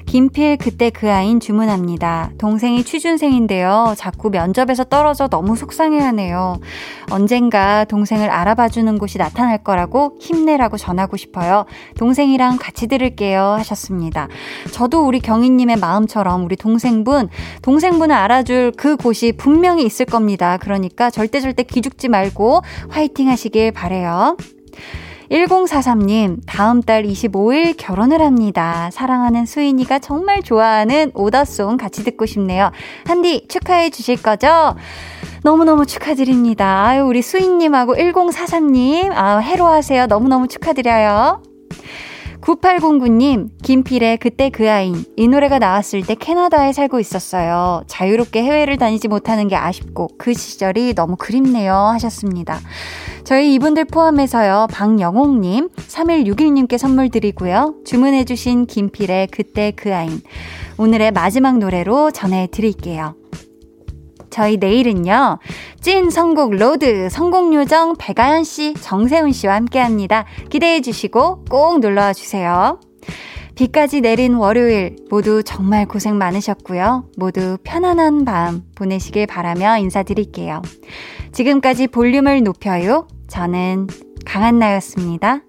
김필 그때 그 아인 주문합니다. 동생이 취준생인데요. 자꾸 면접에서 떨어져 너무 속상해하네요. 언젠가 동생을 알아봐주는 곳이 나타날 거라고 힘내라고 전하고 싶어요. 동생이랑 같이 들을게요. 하셨습니다. 저도 우리 경희님의 마음처럼 우리 동생분, 동생분을 알아줄 그 곳이 분명히 있을 겁니다. 그러니까 절대 절대 기죽지 말고 화이팅 하시길 바래요. 1043님, 다음 달 25일 결혼을 합니다. 사랑하는 수인이가 정말 좋아하는 오더송 같이 듣고 싶네요. 한디 축하해 주실 거죠? 너무너무 축하드립니다. 아유, 우리 수인님하고 1043님, 아, 해로하세요. 너무너무 축하드려요. 9809님, 김필의 그때 그 아인. 이 노래가 나왔을 때 캐나다에 살고 있었어요. 자유롭게 해외를 다니지 못하는 게 아쉽고 그 시절이 너무 그립네요. 하셨습니다. 저희 이분들 포함해서요, 박영옥님, 3161님께 선물 드리고요. 주문해주신 김필의 그때 그 아인. 오늘의 마지막 노래로 전해드릴게요. 저희 내일은요, 찐 선곡 로드, 성공요정 백아연 씨, 정세훈 씨와 함께 합니다. 기대해 주시고 꼭 놀러와 주세요. 비까지 내린 월요일 모두 정말 고생 많으셨고요. 모두 편안한 밤 보내시길 바라며 인사드릴게요. 지금까지 볼륨을 높여요. 저는 강한나였습니다.